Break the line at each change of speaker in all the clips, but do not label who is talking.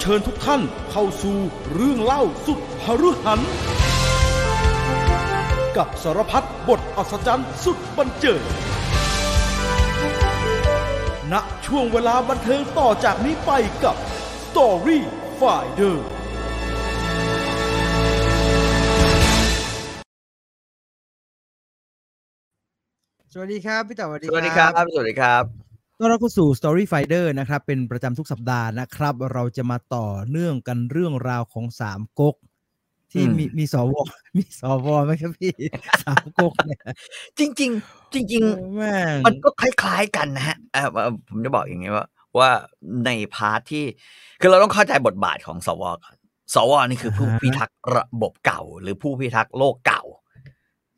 เชิญทุกท่านเข้าสู่เรื่องเล่าสุดหฤหัน กับสารพัดบทอัศจรรย์สุดบันเจิดณช่วงเวลาบันเทิงต่อจากนี้ไปกับ Story Finder
สวัสดีครับ พี่ต่อสวัสดี
สวัสดีครับ สวัสดีครับ
ต้อนรับเข้าสู่ Story Finder นะครับ เป็นประจำทุกสัปดาห์นะครับ เราจะมาต่อเนื่องกันเรื่องราวของสามก๊ก ที่
อืม
มีมีสวมีสวไหมครับพี่สามก๊กเนี่ย
จริงๆจริง
แม่ง
ๆ มันก็คล้ายๆกันนะฮะเอ่อเอ่อผมจะบอกอย่างนี้ว่า ว่าในพาร์ทที่ คือเราต้องเข้าใจบทบาทของสวก่อนสวนี่คือผู้พิทักษ์ระบบเก่า หรือผู้พิทักษ์โลกเก่า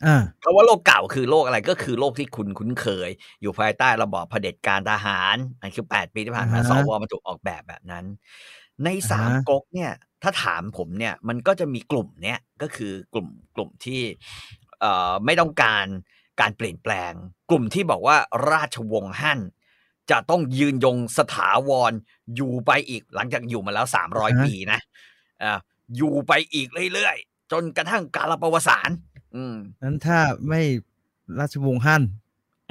อ่า
เพราะว่าโลกเก่าคือโลกอะไรก็คือโลกที่คุณคุ้นเคย อยู่ภายใต้ระบอบเผด็จการทหารอันคือแปดปีที่ผ่านมา
อ่า
ส
ฮะ
วมันถูกออกแบบแบบนั้น ในสาม
อ่าฮะ
ก๊กเนี่ย ถ้าถามผมเนี่ยมันก็จะมีกลุ่มเนี้ยก็คือกลุ่มกลุ่มที่เอ่อไม่ต้องการการเปลี่ยนแปลง กลุ่มที่บอกว่าราชวงศ์ฮั่นจะต้องยืนยงสถาวรอยู่ไปอีกหลังจากอยู่มาแล้วสามร้อยปีนะอ่าอยู่ไปอีกเรื่อยๆ จนกระทั่งกาลประวัติศาสตร์ อืม
นั้นถ้าไม่ราชวงศ์ฮั่น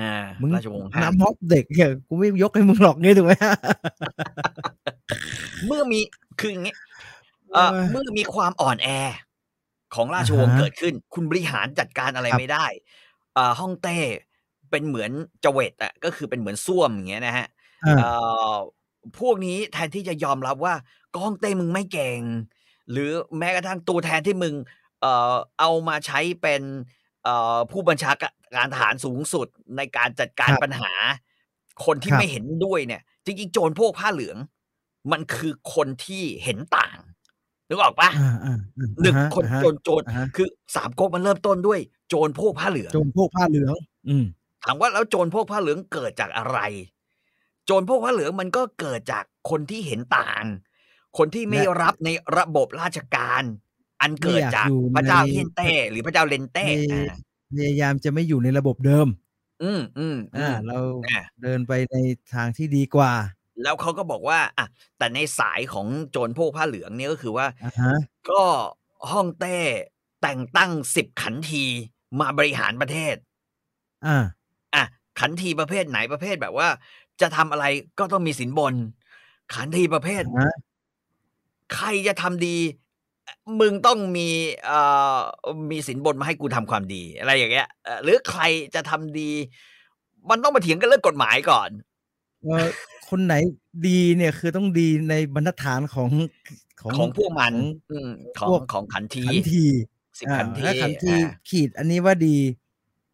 อ่า
มึง
ราชวงศ์ฮั่น
น้ำฮอปเด็กเนี่ยกูไม่ยกให้มึงหรอกนี่ถูกไหม
เมื่อมีคืออย่างงี้เอ่อ
เออ
เมื่อมีความอ่อนแอ ของราชวงศ์
อ่าฮะ
เกิดขึ้น คุณบริหารจัดการอะไร
ครับ
ไม่ได้เอ่อฮ่องเต้เป็นเหมือนจเวตอะก็คือเป็นเหมือนส้วมอย่างเงี้ยนะฮะ
อ่า
เอ่อพวกนี้แทนที่จะยอมรับว่าก็ฮ่องเต้มึงไม่เก่ง หรือแม้กระทั่งตัวแทนที่มึง เอ่อเอามาใช้เป็นเอ่อผู้บัญชาการทหารสูงสุดในการจัดการ
ครับ
ปัญหา คนที่
ครับ
ไม่เห็นด้วยเนี่ย จริงๆ โจรพวกผ้าเหลือง มันคือคนที่เห็นต่างนึกออกปะ
อ่าอ่าอ่า
หนึ่ง
อ่าฮะ
คน
อ่าฮะ
โจรโจร
อ่าฮะ
คือสามก๊กมันเริ่มต้นด้วย โจรพวกผ้าเหลือง
โจมพวกผ้าเหลือง อืม
ถามว่าแล้วโจรพวกผ้าเหลืองเกิดจากอะไร โจรพวกผ้าเหลืองมันก็เกิดจากคนที่เห็นต่าง คนที่ไม่
และ
รับในระบบราชการ อันเกิดจาก
ไม่อยากอยู่
พระเจ้า
ใน
เฮียนเต้ หรือพระเจ้าเลนเต้
ใน
อ่า
พยายามจะไม่อยู่ในระบบเดิม
อืมอืมอื
อ่ามเรา
อ่า
เดินไปในทางที่ดีกว่า
แล้วเขาก็บอกว่าอะแต่ในสายของโจรพวกผ้าเหลืองเนี่ยก็คือว่า
อ่าฮะ
ก็ฮ่องเต้แต่งตั้งสิบขันทีมาบริหารประเทศ
อ่า
อะ ขันทีประเภทไหนประเภทแบบว่า จะทำอะไรก็ต้องมีสินบน ขันทีประเภท
ฮะ
ใครจะทำดี มึงต้องมีเอ่อมีสินบนมาให้กูทำความดี อะไรอย่างเงี้ยเอ่อหรือใครจะทำดี มันต้องมาเถียงกันเรื่องกฎหมายก่อน
ว่าคนไหนดีเนี่ยคือต้องดีในบรรทัดฐานของของ
ของพวกมัน
ของ
อืมของ
พวก
ของขันที
ขันที
สิบ
อ่า
ขันที
ถ้าขันที
อ่า
ขีดอันนี้ว่าดี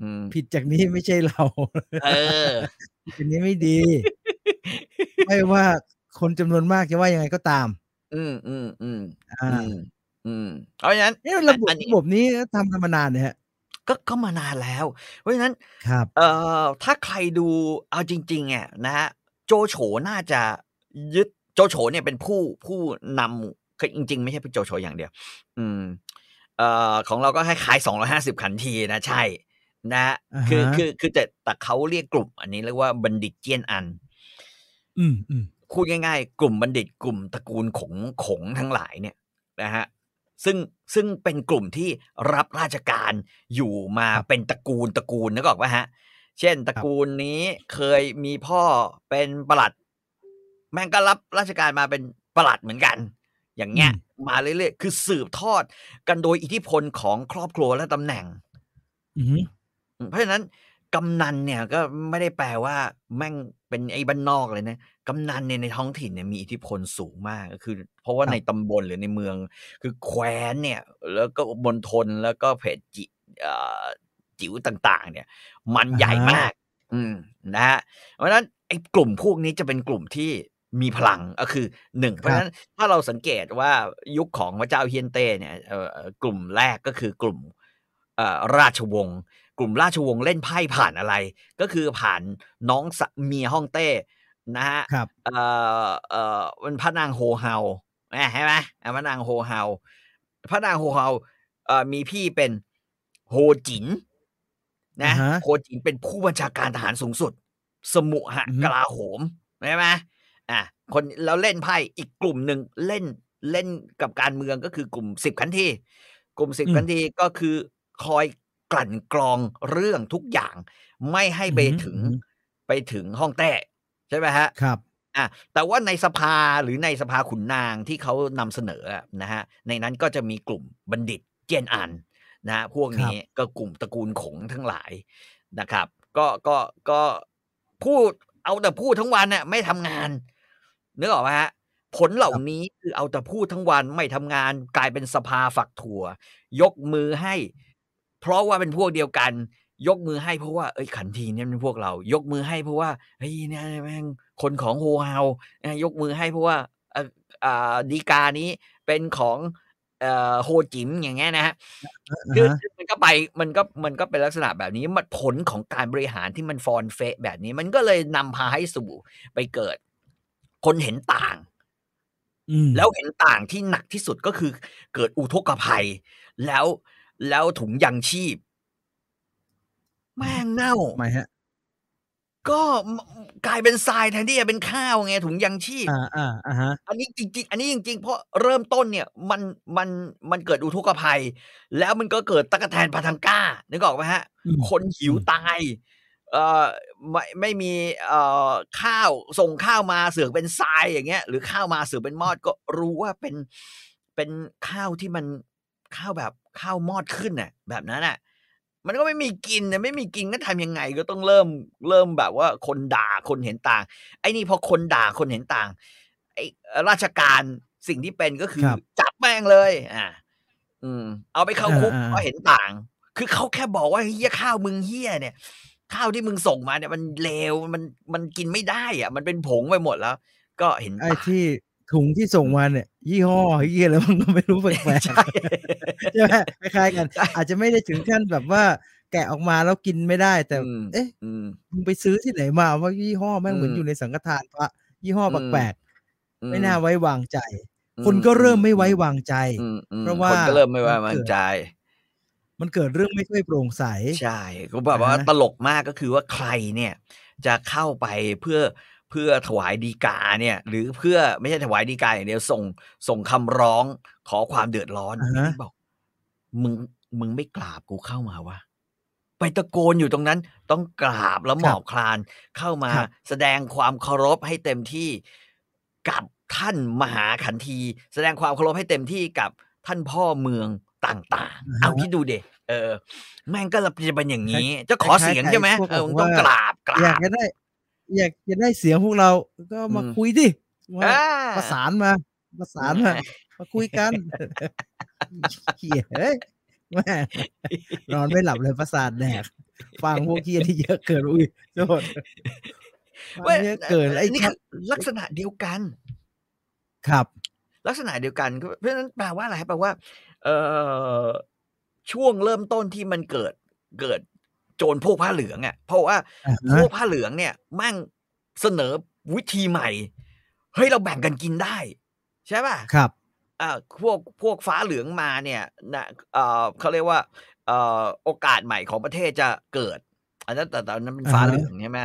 อืม
ผิดจากนี้ไม่ใช่เรา
เออ
อันนี้ไม่ดี ไม่ว่าคนจำนวนมากจะว่ายังไงก็ตาม
อืมอืมอืม
อ่า
อืมอืมเพราะฉะนั้น
เนี่ยระบบ
อันนี้
ระบบนี้ทำกันมานานเนี่ยฮะ
ก็ก็มานานแล้ว เพราะฉะนั้น
ครับ
เอ่อถ้าใครดูเอาจริงๆอะนะฮะโจโฉน่าจะยึดโจโฉเนี่ยเป็นผู้ผู้นำคือจริง ๆ ไม่ใช่พี่โจโฉอย่างเดียว อืมเอ่อของเราก็คล้ายๆสองร้อยห้าสิบขันทีนะใช่นะฮะ
อ่าฮะ
คือคือคือแต่แต่เขาเรียกกลุ่ม อันนี้เรียกว่าบัณฑิตเจียนอัน
อืมอืม
พูดง่ายๆ กลุ่มบัณฑิตกลุ่มตระกูลขงขงทั้งหลายเนี่ยนะฮะ ซึ่งซึ่งเป็นกลุ่มที่รับราชการอยู่มาเป็นตระกูลตระกูลนึกออกปะฮะ เช่นตระกูลนี้เคยมีพ่อเป็นประหลัด แม่งก็รับราชการมาเป็นประหลัดเหมือนกัน อย่างเงี้ย มาเรื่อยๆ คือสืบทอดกันโดยอิทธิพลของครอบครัวและตำแหน่ง
อืม
อืมเพราะฉะนั้น กำนันเนี่ยก็ไม่ได้แปลว่าแม่งเป็นไอ้บ้านนอกเลยนะกำนันเนี่ยในท้องถิ่นเนี่ยมีอิทธิพลสูงมากก็คือ เพราะว่าในตำบลหรือในเมือง คือแคว้นเนี่ย แล้วก็มณฑลแล้วก็เพจจิเอ่อจิ๋วต่าง ๆ เนี่ย มันใหญ่มาก อืมนะฮะเพราะฉะนั้นไอ้กลุ่มพวกนี้จะเป็นกลุ่มที่มีพลังก็คือหนึ่งเพราะฉะนั้นถ้าเราสังเกตว่ายุคของพระเจ้าเฮียนเต้เนี่ยเอ่อกลุ่มแรกก็คือกลุ่มเอ่อราชวงศ์ กลุ่มราชวงศ์เล่นไพ่ผ่านอะไร ก็คือผ่านน้องสะเมียฮ่องเต้นะฮะ
ครับ
เอ่อเอ่อเป็นพระนางโฮเฮาแหมใช่ไหมอะพระนางโฮเฮาพระนางโฮเฮาเอ่อมีพี่เป็นโฮจินนะ
อ่าฮะ
โฮจินเป็นผู้บัญชาการทหารสูงสุด สมุหะ
อือฮึ
กลาโหมใช่ไหมอะคนเราเล่นไพ่อีกกลุ่มหนึ่งเล่นเล่นกับการเมืองก็คือกลุ่มสิบขันทีกลุ่มสิบ
อืม
ขันทีก็คือคอย กลั่นกรองเรื่องทุกอย่าง ไม่ให้ไป
อือหือ
ถึง
อือหือ
ไปถึงห้องแต้ใช่ไหมฮะ
ครับ
อะแต่ว่าในสภาหรือในสภาขุนนางที่เขานำเสนออะนะฮะในนั้นก็จะมีกลุ่มบัณฑิตเจียนอันนะฮะพวกนี้ก็กลุ่มตระกูลขงทั้งหลายนะครับ ก็ก็ก็พูดเอาแต่พูดทั้งวันน่ะไม่ทำงานนึกออกไหมฮะผลเหล่านี้คือเอาแต่พูดทั้งวันไม่ทำงานกลายเป็นสภาฝักถั่ว ยกมือให้ เพราะว่าเป็นพวกเดียวกัน ยกมือให้เพราะว่าเอ้ยขันทีเนี่ยเป็นพวกเรา ยกมือให้เพราะว่าเฮ้ยเนี่ยแม่งคนของโฮเฮาเอ้ยยกมือให้เพราะว่าเอ่ออ่าดีกานี้เป็นของเอ่อโฮจิมอย่างเงี้ยนะฮะคือ
อ่าฮะ
คือมันก็ไปมันก็มันก็เป็นลักษณะแบบนี้มันผลของการบริหารที่มันฟอนเฟะแบบนี้ มันก็เลยนำพาให้สู่ไปเกิด คนเห็นต่าง
อืม
แล้วเห็นต่างที่หนักที่สุดก็คือเกิดอุทกภัย แล้ว แล้วถุงยังชีพ แม่งเน่า
ทำไมฮะ
ก็กลายเป็นทรายแทนที่จะเป็นข้าวไงถุงยังชีพ
อ่าอ่าอ่าฮะ
อันนี้จริง ๆ อันนี้จริง ๆ เพราะเริ่มต้นเนี่ยมันมันมันเกิดอุทกภัย แล้วมันก็เกิดตะกแตนปาทังก้านึกออกไหมฮะ
อืม
คนหิว
อืม
ตายเอ่อไม่ไม่มีเอ่อข้าวส่งข้าวมาเสือกเป็นทรายอย่างเงี้ย หรือข้าวมาเสือกเป็นมอดก็รู้ว่าเป็นเป็นข้าวที่มันข้าวแบบ ข้าวมอดขึ้นน่ะ แบบนั้นน่ะ มันก็ไม่มีกินนะไม่มีกินก็ทำยังไงก็ต้องเริ่มเริ่มแบบว่าคนด่าคนเห็นต่าง ไอ้นี่พอคนด่าคนเห็นต่าง ไอ้ราชการสิ่งที่เป็นก็คือ
ครับ
จับแม่งเลย อ่าอืม เอาไปเข้าคุก
อ่าอ่า
เพราะเห็นต่าง คือเขาแค่บอกว่าเฮียข้าวมึงเฮียเนี่ย ข้าวที่มึงส่งมาเนี่ยมันเลวมันมันกินไม่ได้อะ มันเป็นผงไปหมดแล้ว ก็เห็น
ไอ้
ต่าง
ที่ ถุงที่ส่งมาเนี่ย ยี่ห้อเยี่ยแล้วมันก็ไม่รู้แปลกๆ
ใช่
ใช่ไหมคล้ายๆกัน
ใช่
อาจจะไม่ได้ถึงขั้นแบบว่าแกะออกมาแล้วกินไม่ได้ แต่
อืม
เอ๊ะ
อืม
มึงไปซื้อที่ไหนมาว่ายี่ห้อแม่งเหมือน
อืม
อยู่ในสังฆทานพระยี่ห้อ
อืม
แปลก
อื
ๆไม่น่าไว้วางใจ
อื
คนก็เริ่มไม่ไว้วางใจ
อืมอืม
เพราะว่า
คนก็เริ่มไม่ไว้
มัน
วาง
เกิด
ใจ
มันเกิดเรื่องไม่ค่อยโปร่งใส
ใช่ก็แบบว่า
อ่าฮะ
ตลกมากก็คือว่าใครเนี่ย จะเข้าไปเพื่อ เพื่อถวายดีกาเนี่ยหรือเพื่อไม่ใช่ถวายดีกาอย่างเดียวส่งส่งคำร้องขอความเดือดร้อน
อ่าฮะ
บอก มึงมึงไม่กราบกูเข้ามาวะไปตะโกนอยู่ตรงนั้น ต้องกราบแล้วหมอบคลานเข้ามา
ครับ
แสดงความเคารพให้เต็มที่กับท่านมหาขันที แสดงความเคารพให้เต็มที่กับท่านพ่อเมืองต่าง ๆ เอาที่ดูเด็เออ แม่งก็จะเป็นอย่างนี้ จะขอเสียงใช่ไหม
คล้ายๆ
เออมึง
พวก
ต้อง
บอก
ก
ว่า
ราบก
อยา
ราบ
กจะได้ อยากจะได้เสียงพวกเราก็มา
อืม
คุยดิว่า
อ่า
ประสานมาประสานมามาคุยกันเฮียเฮ้ยแม่นอนไม่หลับเลยประสาทแดกฟังพวกเฮียที่เยอะเกินอุ้ยโทษฟังเยอะเกินไอ้
นี่
ครับ
คือลักษณะเดียวกัน
ครับ
ลักษณะเดียวกันก็เพราะฉะนั้นแปลว่าอะไรแปลว่า เอ่อช่วงเริ่มต้นที่มันเกิดเกิด โจรพวกผ้าเหลืองอะ เพราะว่า
อ่าฮะ
พวกผ้าเหลืองเนี่ยแม่งเสนอวิธีใหม่ เฮ้ยเราแบ่งกันกินได้ ใช่ป่ะ
ครับ
อ่าพวกพวกฟ้าเหลืองมาเนี่ยนะเอ่อเขาเรียกว่าเอ่อโอกาสใหม่ของประเทศจะเกิด อันนั้นแต่ตอนนั้นเป็นฟ้า
อ่าฮะ
เหลืองใช่ไหม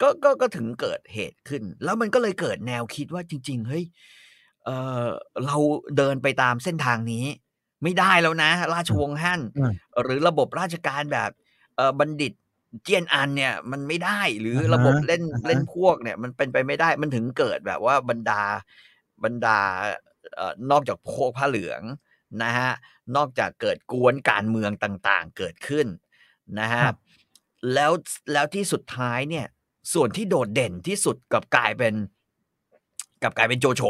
ก็ก็ก็ถึงเกิดเหตุขึ้น แล้วมันก็เลยเกิดแนวคิดว่าจริง ๆ เฮ้ยเออเราเดินไปตามเส้นทางนี้ ไม่ได้แล้วนะ ราชวงศ์ฮั่น
อืม
หรือระบบราชการแบบเออ บัณฑิตเจียนอันเนี่ยมันไม่ได้หรือ
อ่าฮะ
ระบบเล่น
อ่าฮะ
เล่นพวกเนี่ย มันเป็นไปไม่ได้มันถึงเกิดแบบว่าบรรดาบรรดาเอ่อนอกจากพวกผ้าเหลืองนะฮะนอกจากเกิดกวนการเมืองต่างๆ เกิดขึ้นนะฮะ
ครับ
แล้วแล้วที่สุดท้ายเนี่ย ส่วนที่โดดเด่นที่สุดกับกลายเป็นกลับกลายเป็นโจโฉ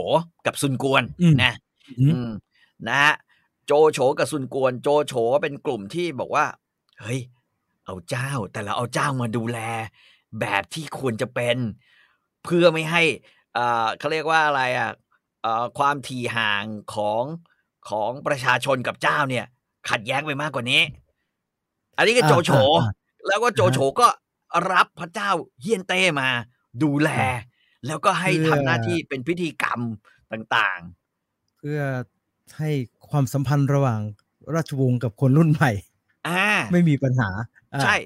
กับซุนกวน
อืม
นะ
อืม
อืมนะฮะโจโฉกับซุนกวน โจโฉเป็นกลุ่มที่บอกว่า เฮ้ย เอาเจ้า แต่เราเอาเจ้ามาดูแล แบบที่ควรจะเป็น เพื่อไม่ให้อ่าเขาเรียกว่าอะไรอะอ่าความถี่ห่างของของประชาชนกับเจ้าเนี่ย ขัดแย้งไปมากกว่านี้ อันนี้ก็
อ่า
โจโฉ
อ่าอ่า
แล้วก็โจโฉก็รับพระเจ้าเฮียนเต้มา ดูแล แล้วก็ให้
เพื่อ
ทำหน้าที่เป็นพิธีกรรมต่าง
เพื่อให้ความสัมพันธ์ระหว่างราชวงศ์กับคนรุ่นใหม่
ๆ อ่า
ไม่มีปัญหาอ่า
ใช่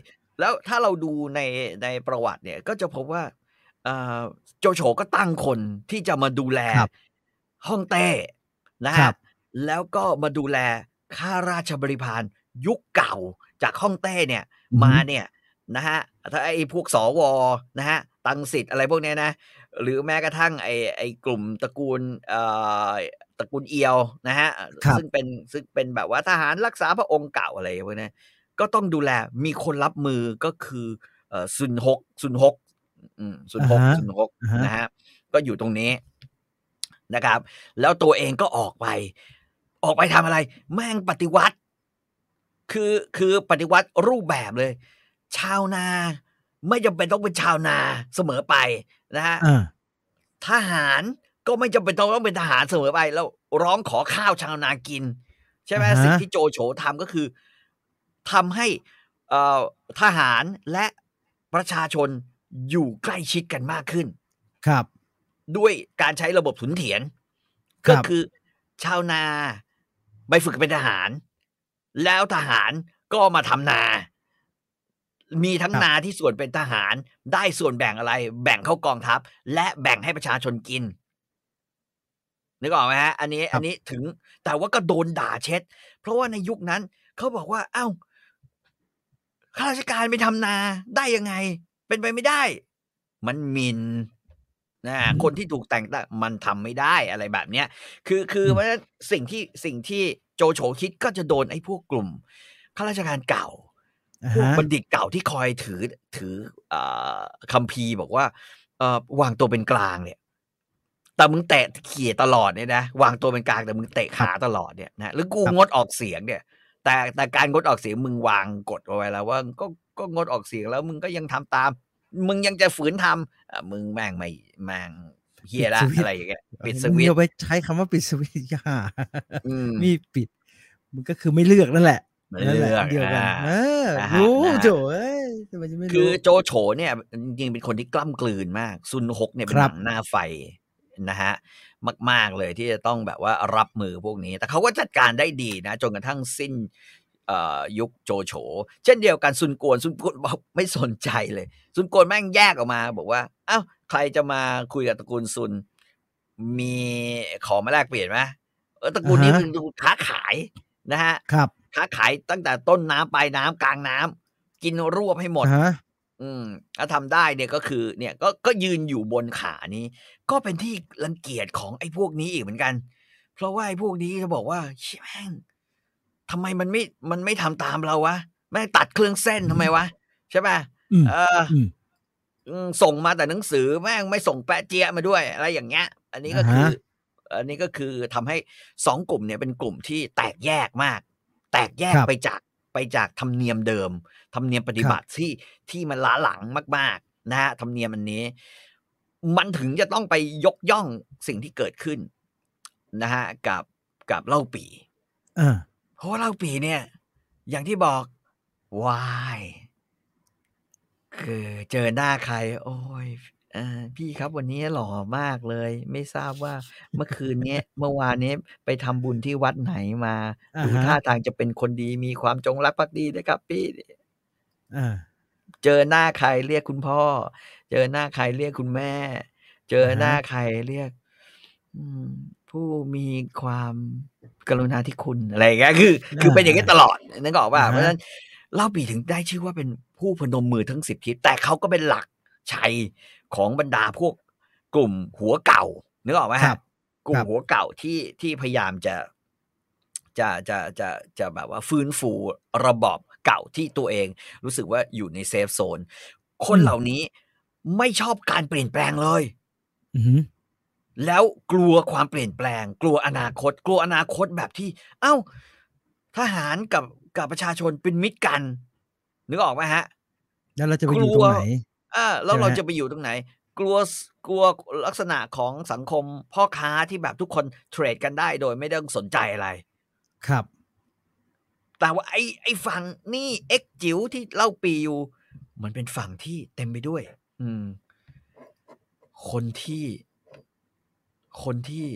แล้วถ้าเราดูในในประวัติเนี่ย ก็จะพบว่าเอ่อโจโฉก็ตั้งคนที่จะมาดูแล
ครับ
ฮ่องเต้นะ
ครั
ฮะ
บ
แล้วก็มาดูแลข้าราชบริพารยุคเก่าจากฮ่องเต้เนี่ย
อือฮึ
มาเนี่ยนะฮะถ้าไอ้พวกสวนะฮะตังสิทธิ์อะไรพวกเนี้ยนะ หรือแม้กระทั่งไอ้ไอ้กลุ่มตระกูลเอ่อตระกูลเอียวนะฮะ
ครับ
ซึ่งเป็นซึ่งเป็นแบบว่าทหารรักษาพระองค์เก่าอะไรพวกเนี้ยก็ต้องดูแลมีคนรับมือก็คือเอ่อซุนฮกซุนฮกอืมซุนฮก
อ่าฮะ
ซุนฮก
อ่าฮะ
นะฮะก็อยู่ตรงนี้นะครับ แล้วตัวเองก็ออกไป ออกไปทำอะไร แม่งปฏิวัติ คือคือปฏิวัติรูปแบบเลย ชาวนา ไม่จำเป็นต้องเป็นชาวนาเสมอไปนะฮะ
อ่า
ทหารก็ไม่จำเป็นต้องเป็นทหารเสมอไป แล้วร้องขอข้าวชาวนากิน ใช่ไหม
อ่าฮะ
สิ่งที่โจโฉทำก็คือทำให้เอ่อทหารและประชาชนอยู่ใกล้ชิดกันมากขึ้น
ครับ
ด้วยการใช้ระบบถุนเถียน
ครั
ก็
บ
คือชาวนาไปฝึกเป็นทหาร แล้วทหารก็มาทำนา มีทั้ง
ครับ
นาที่ส่วนเป็นทหาร ได้ส่วนแบ่งอะไร แบ่งเข้ากองทัพ และแบ่งให้ประชาชนกินนึกออกไหมฮะอันนี้อันนี้ถึงแต่ว่าก็โดนด่าเช็ด เพราะว่าในยุคนั้นเขาบอกว่า เอ้าข้าราชการไปทำนาได้ยังไง เป็นไปไม่ได้ มันหมินนะ
อืม
คนที่ถูกแต่งตั้งมันทำไม่ได้อะไรแบบเนี้ยคือคือเพราะฉะนั้นสิ่งที่สิ่งที่โจโฉคิดก็จะโดนไอ้พวกกลุ่มข้าราชการเก่า
อ่า
พวก
ฮะ
บัณฑิตเก่าที่คอยถือถือเอ่อคัมภีร์บอกว่าเอ่อวางตัวเป็นกลางเนี่ย แต่มึงเตะเขี่ยตลอดเนี่ยนะวางตัวเป็นกลางแต่มึงเตะขาตลอดเนี่ยนะหรือกู
ครับ
งดออกเสียงเนี่ย แต่แต่การงดออกเสียงมึงวางกฎเอาไว้แล้ว ว่าก็ก็งดออกเสียงแล้วมึงก็ยังทำตาม มึงยังจะฝืนทำอะมึงแม่งไม่แม่งเฮียละ
ปิดสวิตช์
อะไรอย่างเงี้ยปิดส
มึง
วิต
อย่า
ช์
ไปใช้คำว่าปิดสวิตช์อย่า
อืม
นี่ปิด มันก็คือไม่เลือกนั่นแหละ
ไม่
นั่นแหละ
เลือก
เดียวกัน
อ่า
เออ
นะฮะ
รู้
นะฮะ
โจเอ้ยทำไมจะไม่
คือ
รู้
โจโฉเนี่ยจริงๆเป็นคนที่กล้ำกลืนมาก ซุนฮกเนี่ยเป็น
ครั
ห
บ
นังหน้าไฟนะฮะมาก ๆเลยที่จะต้องแบบว่ารับมือพวกนี้ แต่เขาก็จัดการได้ดีนะจนกระทั่งสิ้นเอ่อยุคโจโฉเช่นเดียวกันซุนกวนซุนกวนบอกไม่สนใจเลย ซุนกวนแม่งแยกออกมา บอกว่า เอ้าใครจะมาคุยกับตระกูลซุน มีของมาแลกเปลี่ยนไหมเออตระกูลนี้
อ่าฮะ
มันดูค้าขายนะฮะ
ครับ
ค้าขายตั้งแต่ต้นน้ำปลายน้ำกลางน้ำกินรวบให้หมด
ฮะ
อืมถ้าทำได้เนี่ยก็คือ เนี่ยก็ก็ยืนอยู่บนขานี้ ก็เป็นที่รังเกียจของไอ้พวกนี้อีกเหมือนกัน เพราะว่าไอ้พวกนี้จะบอกว่าเชี่ยแม่งทำไมมันไม่มันไม่ทำตามเราวะแม่งตัดเครื่องเส้นทำไมวะ ใช่ป่ะ
อืม
เออ
อืม
อืมส่งมาแต่หนังสือแม่งไม่ส่งแปะเจียมาด้วยอะไรอย่างเงี้ย อันนี้ก็
อ่า
คือ
ฮะ
อันนี้ก็คือทำให้สองกลุ่มเนี่ยเป็นกลุ่มที่แตกแยกมาก แตกแยก
ครับ
ไปจากไปจากธรรมเนียมเดิม ธรรมเนียมปฏิบัติที่ที่มันล้าหลังมาก ๆ นะฮะธรรมเนียมอันนี้ มันถึงจะต้องไปยกย่องสิ่งที่เกิดขึ้นนะฮะกับกับเล่าปี
อ่า
เพราะว่าเล่าปีเนี่ย อย่างที่บอกวายคือเจอหน้าใคร โอ้ยเออพี่ครับวันนี้หล่อมากเลย ไม่ทราบว่าเมื่อคืนเนี้ย เมื่อวานนี้ไปทำบุญที่วัดไหนมา
อ่า
ดู
ฮะ
ท่าทางจะเป็นคนดีมีความจงรักภักดีนะครับพี่
อ่า
เจอหน้าใครเรียกคุณพ่อ เจอหน้าใครเรียกคุณแม่ เจอหน้าใครเรียก อืม ผู้มีความกรุณาธิคุณ อะไรอย่างเงี้ย คือคือเป็นอย่างนี้ตลอด นึกออกป่ะ
อ่าฮะ
เพราะฉะนั้นเล่าปีถึงได้ชื่อว่าเป็นผู้พนมมือทั้งสิบทิศ แต่เขาก็เป็นหลักชัย ของบรรดาพวกกลุ่มหัวเก่านึกออกไหม
ครั
ฮะ
บ
กลุ่
ค
ม
รับ
หัวเก่าที่ที่พยายามจะจะจะจะจะแบบว่าฟื้นฟูระบอบเก่าที่ตัวเอง รู้สึกว่าอยู่ในเซฟโซน คนเหล่านี้ไม่ชอบการเปลี่ยนแปลงเลย
อือหือ
แล้วกลัวความเปลี่ยนแปลง กลัวอนาคต กลัวอนาคตแบบที่ เอ้า ทหารกับกับประชาชนเป็นมิตรกัน นึกออกไหมฮะ
แล้วเราจะไปอยู่ตรงไหน
อ่าแล้ว
ใช่ไหม
เรา
ฮะ
จะไปอยู่ตรงไหน กลัวกลัวลักษณะของสังคมพ่อค้าที่แบบทุกคนเทรดกันได้โดยไม่ต้องสนใจอะไร
ครับ
แต่ว่าไอ้ไอ้ฝั่งนี่เอ็กจิ๋วที่เล่าปีอยู่ มันเป็นฝั่งที่เต็มไปด้วย อืม คนที่ คนที่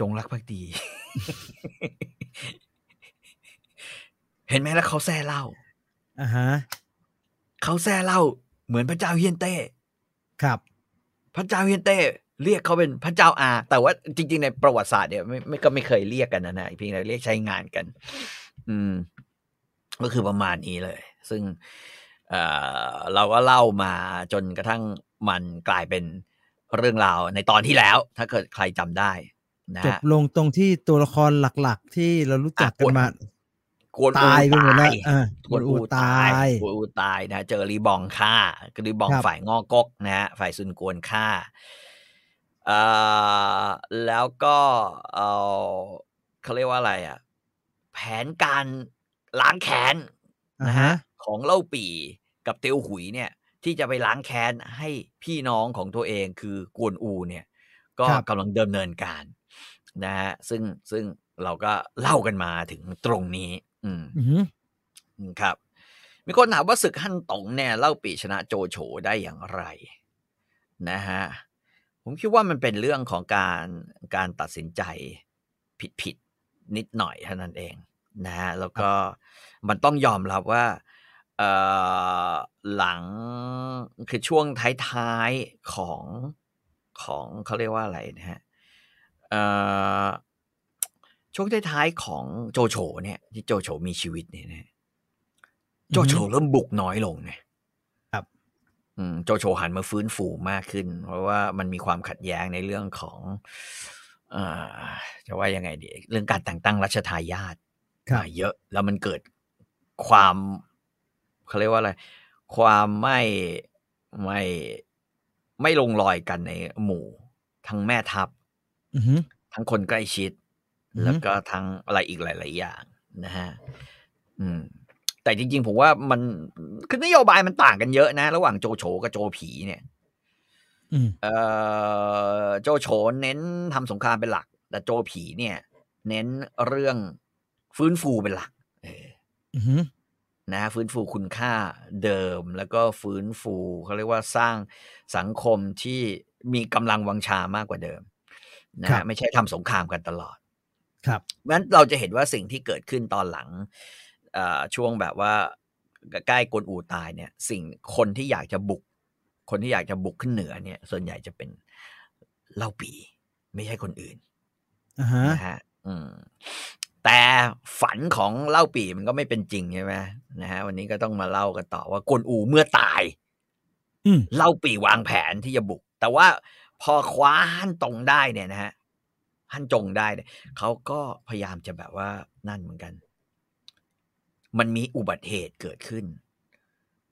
จงรักภักดี เห็นไหมแล้วเขาแซ่เล่า
อ่าฮะ
เขาแซ่เล่าเหมือนพระเจ้าเฮียนเต้
ครับ
พระเจ้าเฮียนเต้ เรียกเขาเป็นพระเจ้าอา แต่ว่าจริง ๆ ในประวัติศาสตร์เนี่ยไม่ไม่ก็ไม่เคยเรียกกันนะนะเพียงแต่เรียกใช้งานกัน อืม ก็คือประมาณนี้เลย ซึ่งเอ่อเราก็เล่ามาจนกระทั่งมันกลายเป็นเรื่องราวในตอนที่แล้ว ถ้าเกิดใครจำได้นะ
จบ
ฮะ
ลงตรงที่ตัวละครหลักๆ ที่เรารู้จักกันมา
กวนอู
ตายไปหมดแล้วอ่าก
วนอู
กวนอู
ตาย
ตาย
กวนอูตายนะเจอรีบองฆ่ากรีบอง
ครับ
ฝ่ายงอกกนะฮะฝ่ายซุนกวนฆ่าเอ่อแล้วก็เออเขาเรียกว่าอะไรอะ แผนการล้างแค้น
อ่า
นะ
ฮะ
ฮะของเล่าปีกับเตียวหุยเนี่ย ที่จะไปล้างแค้นให้พี่น้องของตัวเองคือกวนอูเนี่ย ก็
ครับ
กำลังเดิมเนินการนะฮะซึ่งซึ่งเราก็เล่ากันมาถึงตรงนี้ อืม
อือหือ
อืมครับ มีคนถามว่าศึกฮั่นตงเนี่ยเล่าปีชนะโจโฉได้อย่างไร นะฮะ ผมคิดว่ามันเป็นเรื่องของการการตัดสินใจผิดผิดๆนิดหน่อยเท่านั้นเองนะฮะแล้วก็มันต้องยอมรับว่าเอ่อหลังคือช่วงท้ายๆของของเขาเรียกว่าอะไรนะฮะเอ่อ ช่วงท้ายๆของโจโฉเนี่ยที่โจโฉมีชีวิตเนี่ยนะโจโฉเริ่มบุกน้อยลงเนี่ย
ครับ
อืมโจโฉหันมาฟื้นฟูมากขึ้น เพราะว่ามันมีความขัดแย้งในเรื่องของเอ่อจะว่ายังไงดีเรื่องการแต่งตั้งรัชทายาท
ครับ
มาเยอะ แล้วมันเกิดความเขาเรียกว่าอะไร ความไม่ไม่ไม่ลงรอยกันในหมู่ ทั้งแม่ทัพ
อือหือ
ทั้งคนใกล้ชิด
อือฮึ
แล้วก็ทั้งอะไรอีกหลาย ๆ อย่างนะฮะอืม แต่จริง ๆ ผมว่ามันคือนโยบายมันต่างกันเยอะนะ ระหว่างโจโฉกับโจผีเนี่ย
อืม
เอ่อโจโฉเน้นทำสงครามเป็นหลัก แต่โจผีเนี่ย เน้นเรื่องฟื้นฟูเป็นหลักเออ
อือหือ
นะฮะฟื้นฟูคุณค่าเดิมแล้วก็ฟื้นฟูเขาเรียกว่าสร้างสังคมที่มีกำลังวังชามากกว่าเดิมนะ
ครั
ฮะ
บ
ไม่ใช่ทำสงครามกันตลอด
ครับ
เพราะฉะนั้นเราจะเห็นว่าสิ่งที่เกิดขึ้นตอนหลังเอ่อช่วงแบบว่าใกล้กวนอูตายเนี่ย สิ่งคนที่อยากจะบุก คนที่อยากจะบุกขึ้นเหนือเนี่ย ส่วนใหญ่จะเป็นเล่าปี ไม่ใช่คนอื่น
อ่าฮะ
นะฮะอืมแต่ฝันของเล่าปีมันก็ไม่เป็นจริงใช่ไหมนะฮะวันนี้ก็ต้องมาเล่ากันต่อว่ากวนอูเมื่อตาย
อืม
เล่าปีวางแผนที่จะบุก แต่ว่าพอคว้าฮั่นตรงได้เนี่ยนะฮะ ฮั่นจงได้เนี่ยเขาก็พยายามจะแบบว่านั่นเหมือนกัน มันมีอุบัติเหตุเกิดขึ้น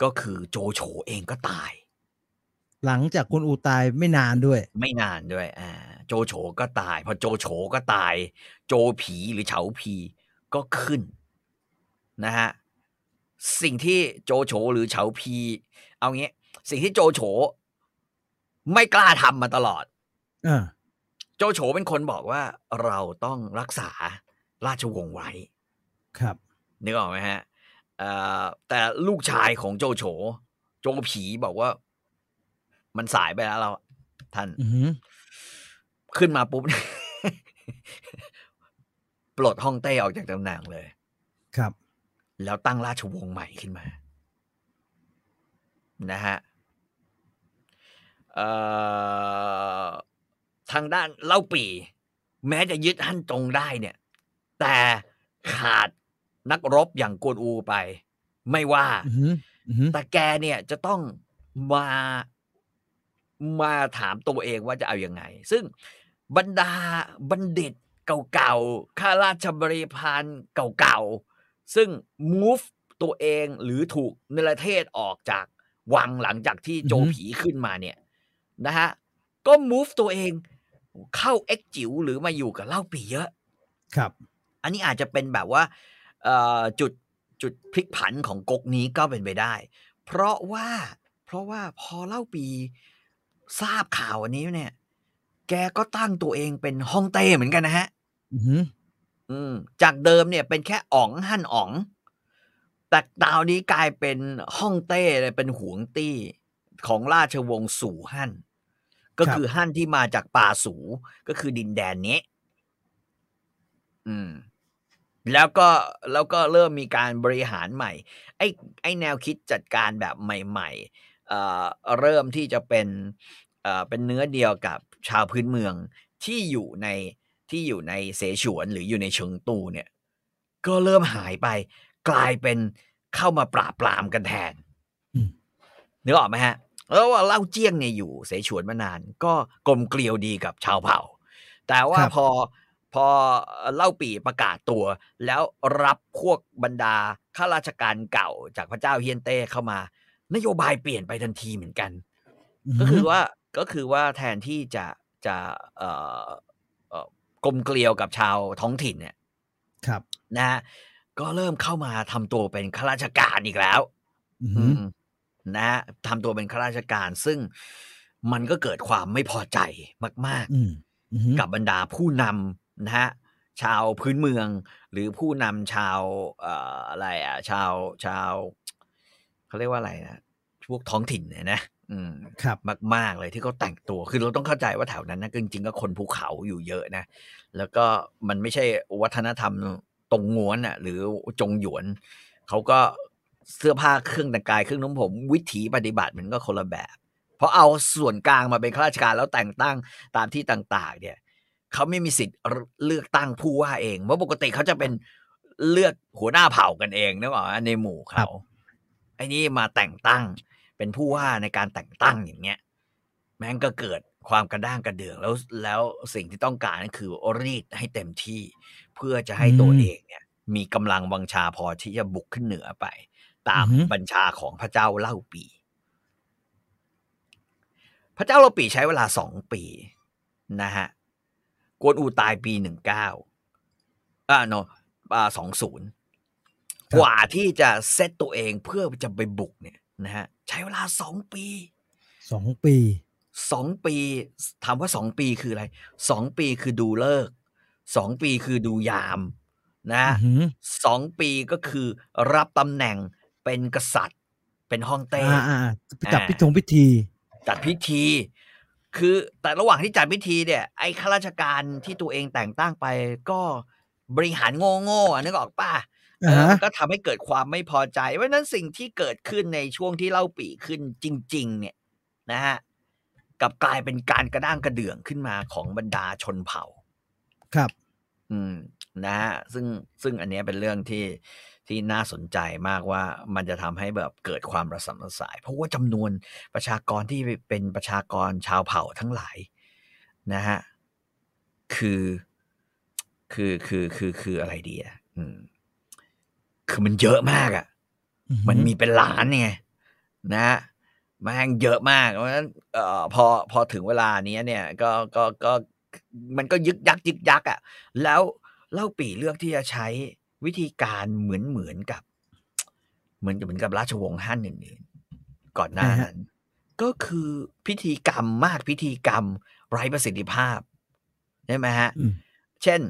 ก็คือโจโฉเองก็ตาย
หลังจากคุณอูตายไม่นานด้วย
ไม่นานด้วย อ่า โจโฉก็ตาย พอโจโฉก็ตาย โจผีหรือเฉาผีก็ขึ้นนะฮะสิ่งที่โจโฉหรือเฉาพีเอางี้ สิ่งที่โจโฉไม่กล้าทำมาตลอด
อ่า
โจโฉเป็นคนบอกว่าเราต้องรักษาราชวงศ์ไว้
ครับ
นึกออกไหมฮะเอ่อแต่ลูกชายของโจโฉโจผีบอกว่า มันสายไปแล้วเรา ท่าน
อือหือ
ขึ้นมาปุ๊บปลดฮ่องเต้ออกจากตำแหน่งเลย
ครับ
แล้วตั้งราชวงศ์ใหม่ขึ้นมา นะฮะเอ่อ ทางด้านเล่าปีแม้จะยึดฮั่นจงได้เนี่ย แต่ขาดนักรบอย่างกวนอูไป ไม่ว่า
อือหืออือหือ
แต่แกเนี่ยจะต้องมามาถามตัวเองว่าจะเอาอยัางไง ซึ่งบรรดาบัณฑิตเก่าๆ ข้าราชบริพารเก่าๆ ซึ่ง move ตัวเองหรือถูกเนรเทศออกจากวังหลังจากที่โจ
อือฮึ
ผีขึ้นมาเนี่ยนะฮะ ก็ move ตัวเอง เข้าเอ็กจิ๋วหรือมาอยู่กับเล่าปีเยอะ
ครับ
อันนี้อาจจะเป็นแบบว่าเอ่อจุดจุดพลิกผันของก๊กนี้ก็เป็นไปได้ เพราะว่าเพราะว่าพอเล่าปีทราบข่าวอันนี้เนี่ย แกก็ตั้งตัวเองเป็นฮ่องเต้เหมือนกันนะฮะ
อือหือ
อืมจากเดิมเนี่ยเป็นแค่อ๋องฮั่นอ๋อง แต่ดาวนี้กลายเป็นฮ่องเต้เลยเป็นหวงตี้ของราชวงศ์สู่ฮั่น ก็คือฮั่นที่มาจากป่าสูก็คือดินแดนนี้ อืม แล้วก็แล้วก็เริ่มมีการบริหารใหม่ ไอ้ไอ้แนวคิดจัดการแบบใหม่เอ่อเริ่มที่จะเป็นเอ่อเป็นเนื้อเดียวกับชาวพื้นเมืองที่อยู่ในที่อยู่ในเสฉวนหรืออยู่ในเชิงตูเนี่ย ก็เริ่มหายไป กลายเป็นเข้ามาปราบปรามกันแทน
อืม
นึกออกไหมฮะ แล้วว่าเล่าเจี้ยงเนี่ยอยู่เสฉวนมานาน ก็กลมเกลียวดีกับชาวเผ่า แต่ว่า
ครับ
พอพอเล่าปีประกาศตัว แล้วรับพวกบรรดาข้าราชการเก่าจากพระเจ้าเฮียนเต้เข้ามา นโยบายเปลี่ยนไปทันทีเหมือนกัน ก็คือว่าก็คือว่าแทนที่จะจะเอ่อเอ่อกลมเกลียวกับชาวท้องถิ่นเนี่ย
ครับ
นะฮะก็เริ่มเข้ามาทำตัวเป็นข้าราชการอีกแล้ว
อื
อื
ม
ม นะฮะทำตัวเป็นข้าราชการ ซึ่งมันก็เกิดความไม่พอใจมาก
อืมอืม
ๆกับบรรดาผู้นำนะฮะชาวพื้นเมือง หรือผู้นำชาวเอ่ออะไรอะ ชาวชาวเขาเรียกว่าอะไรนะพวกท้องถิ่นเนี่ยนะอืม
ครับ
มาก ๆ เลยที่เขาแต่งตัว คือเราต้องเข้าใจว่าแถวนั้นนะจริงๆก็คนภูเขาอยู่เยอะนะ แล้วก็มันไม่ใช่วัฒนธรรมตรงง้วนอะ หรือจงหยวนเขาก็ เสื้อผ้าเครื่องแต่งกายเครื่องนุ่มผม วิถีปฏิบัติมันก็คนละแบบ เพราะเอาส่วนกลางมาเป็นข้าราชการแล้วแต่งตั้งตามที่ต่าง ๆ เนี่ยเขาไม่มีสิทธิ์เลือกตั้งผู้ว่าเองเพราะปกติเขาจะเป็นเลือกหัวหน้าเผ่ากันเองนึกออกไหมในหมู่เขาไอ้นี่มาแต่งตั้งเป็นผู้ว่าในการแต่งตั้งอย่างเงี้ย แม่งก็เกิดความกระด้างกระเดืองแล้วแล้วสิ่งที่ต้องการก็คือรีดให้เต็มที่ เพื่อจะให้ตัว
อืม
เองเนี่ย มีกำลังวังชาพอที่จะบุกขึ้นเหนือไป ตาม
อือหือ
บัญชาของพระเจ้าเล่าปี พระเจ้าเล่าปีใช้เวลาสองปีนะฮะกวนอูตายปีหนึ่งเก้าอ่าโนอ่าสองศูนย์กว่าที่จะเซตตัวเองเพื่อจะไปบุกเนี่ยนะฮะใช้เวลาสองปี
สองปี
สองปีถามว่าสองปีคืออะไรสองปีคือดูเลิกษ์สองปีคือดูยามนะ
อืม
สองปีก็คือรับตำแหน่ง เป็นกษัตริย์ เป็นฮ่องเต้
อ่าอ่าจับ
อ่า
พิธงพิธี
จัดพิธี คือแต่ระหว่างที่จัดพิธีเนี่ย ไอ้ข้าราชการที่ตัวเองแต่งตั้งไปก็บริหารโง่โง่ๆอะนึกออกป่ะ
อ่า
เออ
ฮะ
มันก็ทำให้เกิดความไม่พอใจ เพราะฉะนั้นสิ่งที่เกิดขึ้นในช่วงที่เล่าปีขึ้นจริง ๆ เนี่ยนะฮะกลับกลายเป็นการกระด้างกระเดื่องขึ้นมาของบรรดาชนเผ่า
ครับ
อืม นะฮะซึ่งซึ่งอันเนี้ยเป็นเรื่องที่ ที่น่าสนใจมากว่ามันจะทำให้แบบเกิดความระสำระสาย เพราะว่าจำนวนประชากรที่เป็นประชากรชาวเผ่าทั้งหลายนะฮะคือคือคือคือคืออะไรดีอะอืมคือมันเยอะมากอะ
อือหือ
มันมีเป็นล้านไงนะฮะแม่งเยอะมาก เพราะฉะนั้นเอ่อพอพอถึงเวลานี้เนี่ยก็ก็ก็มันก็ยึกยักยึกยักอะ แล้วเล่าปีเลือกที่จะใช้ วิธีการเหมือนเหมือนกับ เหมือนกับเหมือนกับราชวงศ์ฮั่นอื่นๆก่อนหน้านั้น ก็คือพิธีกรรมมากพิธีกรรมไร้ประสิทธิภาพใช่ไหมฮะ
อืม
เช่น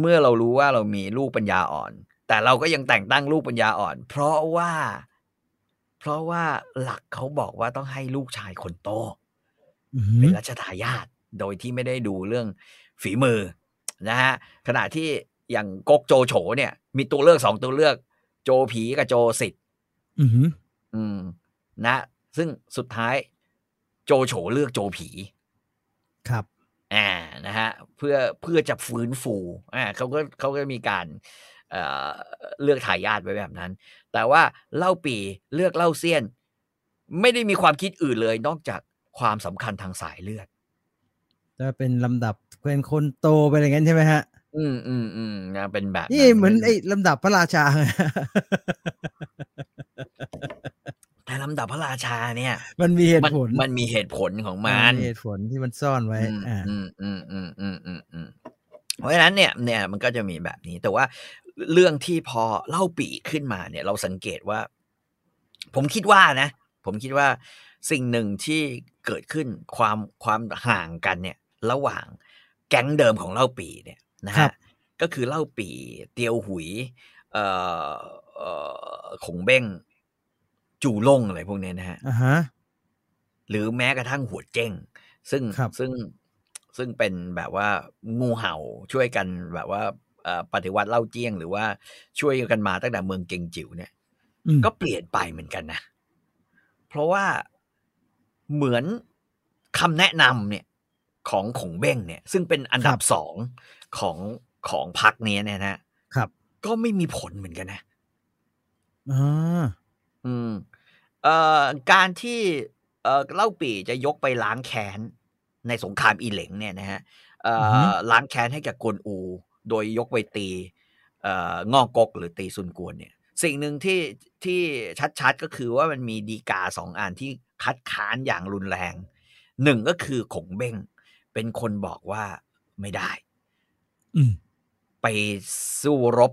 เมื่อเรารู้ว่าเรามีลูกปัญญาอ่อน แต่เราก็ยังแต่งตั้งลูกปัญญาอ่อน เพราะว่า เพราะว่าหลักเขาบอกว่าต้องให้ลูกชายคนโต
อือหื
เป็
อน
รัชทายาทโดยที่ไม่ได้ดูเรื่องฝีมือนะฮะขณะที่ อย่างก๊กโจโฉเนี่ย มีตัวเลือกสองตัวเลือก โจผีกับโจสิทธิ์
อือหือ
อืมนะ ซึ่งสุดท้าย โจโฉเลือกโจผี
ครับ
อ่านะฮะเพื่อเพื่อจะฟื้นฟูอ่าเขาก็เขาก็มีการเอ่อเลือกทายาทไว้แบบนั้น แต่ว่าเล่าปีเลือกเล่าเซียน ไม่ได้มีความคิดอื่นเลย นอกจากความสำคัญทางสายเลือด
จะเป็นลำดับเป็นคนโตไปอะไรเงี้ยใช่ไหมฮะ
อืมอืมอืมนะเป็นแบบ
นี่เหมือนไอ้ลำดับพระราชา
แต่ลำดับพระราชาเนี่ย
มันมีเห
มั
ตุผล
มันมีเหตุผลของมัน
มีเหตุผลที่มันซ่อนไว้
อืม
อ่า
อืมอืมอืมอืมอืมอืมเพราะฉะนั้นเนี่ยเนี่ยมันก็จะมีแบบนี้ แต่ว่าเรื่องที่พอเล่าปีขึ้นมาเนี่ย เราสังเกตว่า ผมคิดว่านะ ผมคิดว่าสิ่งหนึ่งที่เกิดขึ้นความความห่างกันเนี่ย ระหว่างแก๊งเดิมของเล่าปีเนี่ย นะ
ครั
ฮะ
บ
ก็คือเล่าปีเตียวหุย เอ่อเอ่อขงเบ้ง จูล่งอะไรพวกเนี้ยนะฮะ
อ่าฮะ
หรือแม้กระทั่งหัวเจ้ง ซึ่ง
ครับ
ซึ่งซึ่งเป็นแบบว่างูเห่าช่วยกันแบบว่าเอ่อปฏิวัติเล่าเจี้ยง หรือว่าช่วยกันมาตั้งแต่เมืองเกงจิ๋วเนี่ย
อืม
ก็เปลี่ยนไปเหมือนกันนะ เพราะว่าเหมือนคำแนะนำเนี่ยของขงเบ้งเนี่ย ซึ่งเป็นอันดับสอง ของของพักนี้เนี่ยนะครับ ก็ไม่มีผลเหมือนกันนะ
อ่า
อืมเอ่อการที่เอ่อเล่าปี่จะยกไปล้างแค้นในสงครามอีเหลงเนี่ยนะฮะเอ่อล้างแค้นให้กับกวนอู โดยยกไปตีเอ่องอกกหรือตีซุนกวนเนี่ย สิ่งหนึ่งที่ที่ชัดๆก็คือว่ามันมีดีกาสองอันที่คัดค้านอย่างรุนแรงหนึ่งก็คือขงเบ้งเป็นคนบอกว่าไม่ได้
อืม
ไปสู้รบ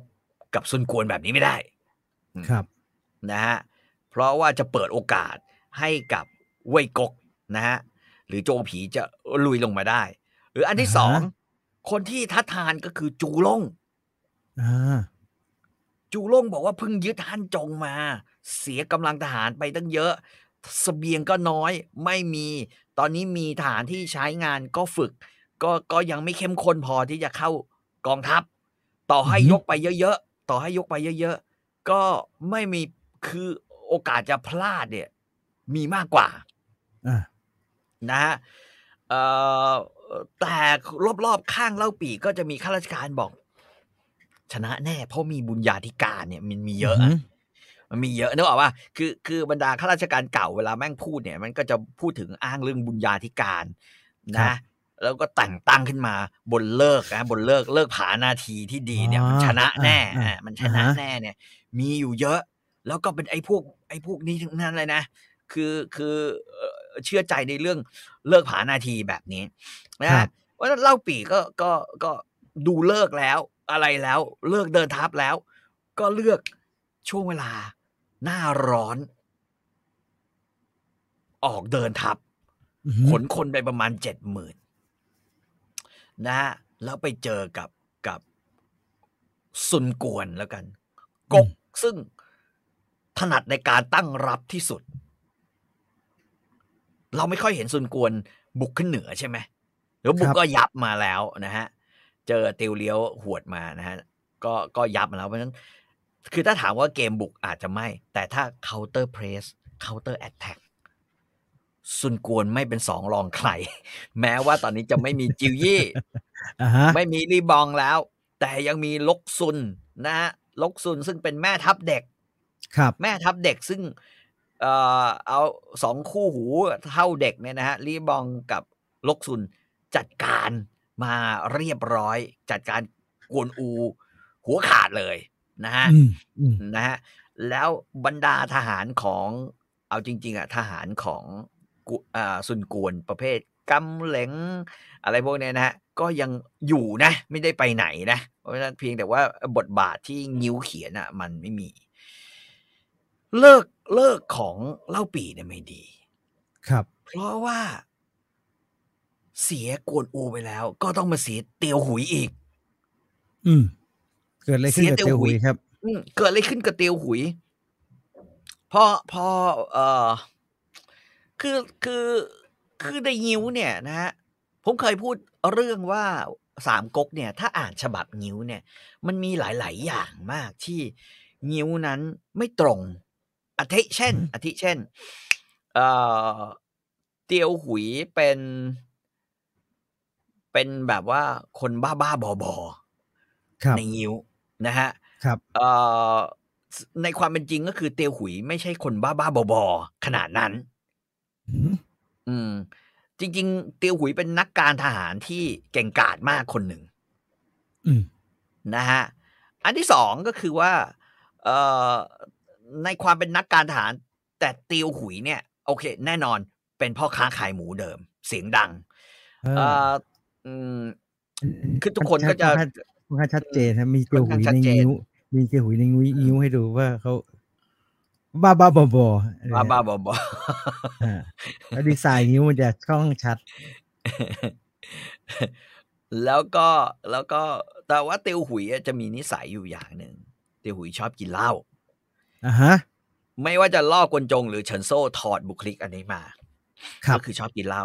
กับซุนกวนแบบนี้ไม่ได้
ครับ
นะฮะเพราะว่าจะเปิดโอกาสให้กับเว่ยกกนะฮะหรือโจผีจะลุยลงมาได้ หรืออันที่
อ่าฮะ
สองคนที่ท้าทานก็คือจูล่ง
อ่า
จูล่งบอกว่าเพิ่งยึดฮั่นจงมา เสียกำลังทหารไปตั้งเยอะสเสบียงก็น้อยไม่มี ตอนนี้มีทหารที่ใช้งานก็ฝึก ก็ก็ยังไม่เข้มข้นพอที่จะเข้ากองทัพ ต่อให้
อือฮึ
ยกไปเยอะๆ ต่อให้ยกไปเยอะๆ ก็ไม่มีคือโอกาสจะพลาดเนี่ย มีมากกว่า
อ่า
นะฮะเอ่อแต่รอบๆ ข้างเล่าปีก็จะมีข้าราชการบอก ชนะแน่ เพราะมีบุญญาธิการเนี่ย มันมีเยอะอะ
อือหือ
มันมีเยอะนึกออกว่าคือคือบรรดาข้าราชการเก่าเวลาแม่งพูดเนี่ย มันก็จะพูดถึงอ้างเรื่องบุญญาธิการ
ครั
นะ
บ
แล้วก็แต่งตั้งขึ้นมาบนเลิกนะบนเลิกเลิกผานาทีที่ดีเนี่ยมันชนะแน่
อ่าอ่า
อ่ามันชนะ
อ่าฮะ
แน่เนี่ย มีอยู่เยอะ แล้วก็เป็นไอ้พวก ไอ้พวกนี้ทั้งนั้นเลยนะ คือคือเอ่อเชื่อใจในเรื่องเลิกผานาทีแบบนี้นะครับเพราะฉะนั้นเล่าปีก็ก็ก็ดูเลิกแล้วอะไรแล้วเลิกเดินทัพแล้ว ก็เลือกช่วงเวลา หน้าร้อน ออกเดินทัพ
อือหือ
ขนคนไปประมาณเจ็ดหมื่น นะฮะแล้วไปเจอกับกับซุนกวนแล้วกันกกซึ่งถนัดในการตั้งรับที่สุด เราไม่ค่อยเห็นซุนกวนบุกขึ้นเหนือใช่ไหมหรือบุกก็ยับมาแล้วนะฮะเจอติวเลี้ยวหวดมานะฮะก็ก็ยับมาแล้วเพราะฉะนั้น คือถ้าถามว่าเกมบุกอาจจะไม่ แต่ถ้า counter press counter attack ซุนกวนไม่เป็นสองรองใคร แม้ว่าตอนนี้จะไม่มีจิวยี่
อ่าฮะ
ไม่มีรีบองแล้ว แต่ยังมีลกซุนนะฮะลกซุนซึ่งเป็นแม่ทัพเด็ก
ครับ
แม่ทัพเด็กซึ่ง เอ่อเอาสองคู่หูเท่าเด็กเนี่ยนะฮะรีบองกับลกซุนจัดการมาเรียบร้อย จัดการกวนอู หัวขาดเลยนะฮะ
อืมอืม
นะฮะแล้วบรรดาทหารของเอาจริง ๆอะทหารของกุ อ่าซุนกวนประเภทกำเหลงอะไรพวกเนี้ยนะฮะก็ยังอยู่นะ ไม่ได้ไปไหนนะ เพราะฉะนั้นเพียงแต่ว่าบทบาทที่งิ้วเขียนอะ มันไม่มี เลิกเลิกของเล่าปีเนี่ยไม่ดี
ครับ
เพราะว่า เสียกวนอูไปแล้ว ก็ต้องมาเสียเตียวหุยอีก
อืม เกิดอะไรขึ้นกับ
เสียเตี
เตี
ย
ยวว
หุ
หุ
ย
ยครับ
อืมเกิดอะไรขึ้นกับเตียวหุยพอพอเอ่อ คือคือคือในงิ้วเนี่ยนะฮะผมเคยพูดเรื่องว่าสามก๊กเนี่ย ถ้าอ่านฉบับงิ้วเนี่ย มันมีหลาย ๆ อย่างมากที่งิ้วนั้นไม่ตรงอาทิเช่น
อืม
อาทิเช่น เอ่อเตียวหุยเป็น เป็นแบบว่าคนบ้าบ้าๆบอบอๆ
ครับ
ในงิ้วนะฮะ
ครับ
เอ่อในความเป็นจริงก็คือเตียวหุยไม่ใช่คนบ้าบ้าๆบอๆขนาดนั้น
อืม
อืม จริง ๆ เตียวหุยเป็นนักการทหารที่เก่งกาจมากคนหนึ่ง
อืม
นะฮะ อันที่สองก็คือว่า เอ่อในความเป็นนักการทหาร แต่เตียวหุยเนี่ย โอเค แน่นอนเป็นพ่อค้าขายหมูเดิม เสียงดัง
เอ
เอ่
อ
ออืมคือทุกคนก็จะ
ค่อนข้างค่อนข้างชัดเจนนะมีเตียวหุย
ค่อนข้างชัด
ใน
เจน
นิ้วมีเตียวหุยในนิ้วนิ้วให้ดูว่าเขา บ้าบ้าบอบอ
บ้าบ้าๆบอ
อ่าแล้วดีไซน์นิ้วมันจะค่อนข้างชัด
ๆแล้วก็แล้วก็แต่ว่าเตียวหุยอะจะมีนิสัยอยู่อย่างหนึ่งเตียวหุยชอบกินเหล้า
อ่าฮะ
ไม่ว่าจะล่อกวนจงหรือเฉินโซ่ถอดบุคลิกอันนี้มา
ครับ
ก็คือชอบกินเหล้า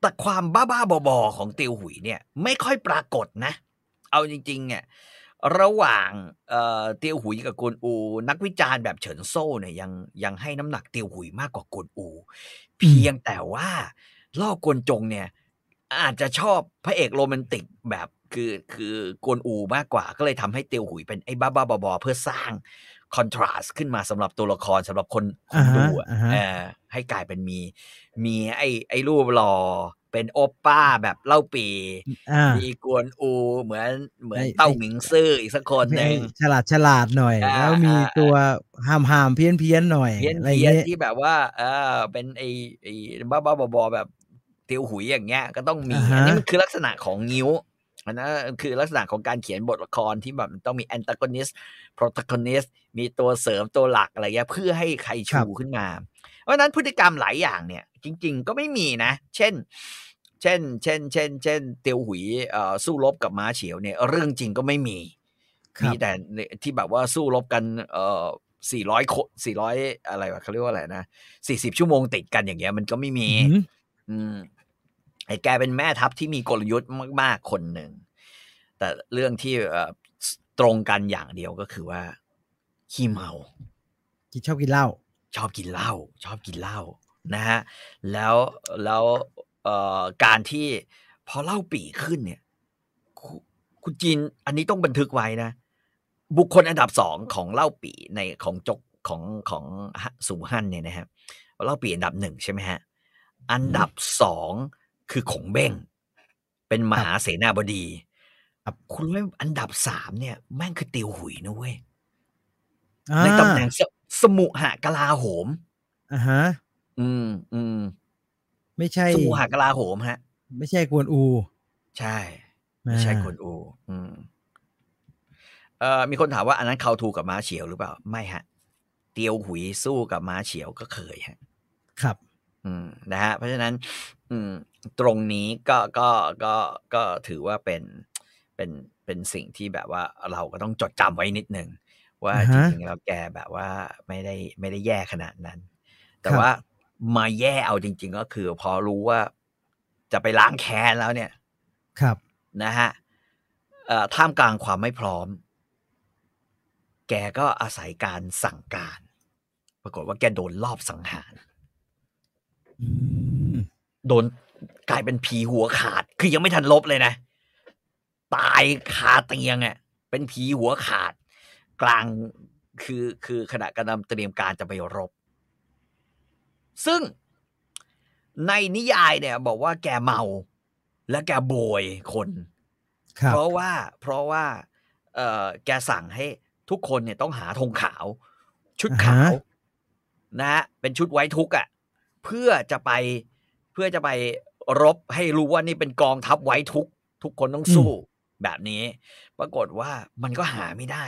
แต่ความบ้าบ้าๆบอๆของเตียวหุยเนี่ย ไม่ค่อยปรากฏนะ เอาจริง ๆ เนี่ย ระหว่างเอ่อเตียวหุยกับกวนอู นักวิจารณ์แบบเฉินโซ่เนี่ยยังยังให้น้ำหนักเตียวหุยมากกว่ากวนอู เพียงแต่ว่าล่อกวนจงเนี่ย อาจจะชอบพระเอกโรแมนติกแบบคือคือกวนอูมากกว่าก็เลยทำให้เตียวหุยเป็นไอ้บ้าบ้าๆบอๆเพื่อสร้าง คอนทราสต์ขึ้นมาสำหรับตัวละครสำหรับคนคน
อ่าฮะ
ดูอะ
อ่าฮะ
เออให้กลายเป็นมี มีไอ้ไอ้รูปหล่อเป็นโอปป้าแบบเล่าปี
อ่า
มีกวนอู เหมือนเหมือน
ไอ้
เต้า
ไอ้
หมิงซื่ออีกสักคนหนึ่ง
ฉลาดฉลาดหน่อย
อ่า
แล้วมี
อ่า
ตัวหามหามๆเพี้ยนเพี้ยนๆหน่อย
เพี้ยน
อะไร
เพี้ยน
เงี้ย
ที่แบบว่า เออเป็นไอ้ไอ้บ้าบ้าๆบอๆแบบเตียวหุยอย่างเงี้ยก็ต้องมี
อ่าฮะ
อันนี้มันคือลักษณะของงิ้ว อันนั้นคือลักษณะของการเขียนบทละครที่แบบมันต้องมีแอนตากอนิสโปรตากอนิสมีตัวเสริมตัวหลักอะไรเงี้ยเพื่อให้ใครชูขึ้นมา เพราะฉะนั้นพฤติกรรมหลายอย่างเนี่ย จริง ๆ ก็ไม่มีนะ เช่น เช่น เช่น เช่น เช่น เตียวหุยเอ่อสู้รบกับม้าเฉียวเนี่ย เรื่องจริงก็ไม่มี
ครั
มี
บ
แต่ที่แบบว่าสู้รบกันเอ่อสี่ร้อยสี่ร้อยอะไรวะเขาเรียกว่าอะไรนะสี่สิบชั่วโมงติดกันอย่างเงี้ย มันก็ไม่มี
อืม
อืม ไอ้แกเป็นแม่ทัพที่มีกลยุทธ์มาก ๆ คนหนึ่ง แต่เรื่องที่เอ่อตรงกันอย่างเดียวก็คือว่าขี้เมา
กินชอบกินเหล้า
ชอบกินเหล้าชอบกินเหล้านะฮะแล้วแล้วเอ่อการที่พอเหล้าปีขึ้นเนี่ยคุคุณจีนอันนี้ต้องบันทึกไว้นะ บุคคลอันดับสองของเหล้าปีในของจกของของฮะสูฮั่นเนี่ยนะครับเหล้าปีอันดับหนึ่งใช่ไหมฮะอันดับสอง คือขงเบ้ง เป็นมหาเสนาบดี
ครับ
คุณรู้ไหมอันดับสามเนี่ย แม่งคือเตียวหุยนะเว้ย
อ่า
ในตำแหน่งสสมุหกลาโหม
อ่าฮะ
อืมอืม
ไม่ใช่
สมุหกลาโหมฮะ
ไม่ใช่กวนอู
ใช่ ไม่ใช่คนอู อืมเอ่อมีคนถามว่าอันนั้นเขาทูกับม้าเฉียวหรือเปล่า ไม่ฮะ เตียวหุยสู้กับม้าเฉียวก็เคยฮะ
ครับ
อืมนะฮะเพราะฉะนั้น อืม ตรงนี้ก็ก็ก็ก็ถือว่าเป็นเป็นเป็นสิ่งที่แบบว่าเราก็ต้องจดจำไว้นิดหนึ่งว่า
อ่า
จ
ฮะ
ริงๆแล้วแกแบบว่าไม่ได้ไม่ได้แย่ขนาดนั้น แต่
ครับ
ว่ามาแย่เอาจริง ๆ ก็คือ พอรู้ว่าจะไปล้างแค้นแล้วเนี่ย
ครับ
นะฮะเอ่อท่ามกลางความไม่พร้อม แกก็อาศัยการสั่งการ ปรากฏว่าแกโดนลอบสังหาร
อืม
โดนกลายเป็นผีหัวขาด คือยังไม่ทันลบเลยนะ ตายคาเตียงอะ เป็นผีหัวขาด กลางคือคือขณะกำลังเตรียมการจะไปรบ ซึ่งในนิยายเนี่ย บอกว่าแกเมา และแกโบยคน
ครับ
เพราะว่าเพราะว่า เออแกสั่งให้ทุกคนเนี่ยต้องหาธงขาว ชุดขาว
อ่าฮะ
นะฮะเป็นชุดไว้ทุกข์อะ เพื่อจะไปเพื่อจะไปรบให้รู้ว่านี่เป็นกองทัพไว้ทุกข์ทุกคนต้องสู้แบบนี้ ปรากฏว่ามันก็หาไม่ได้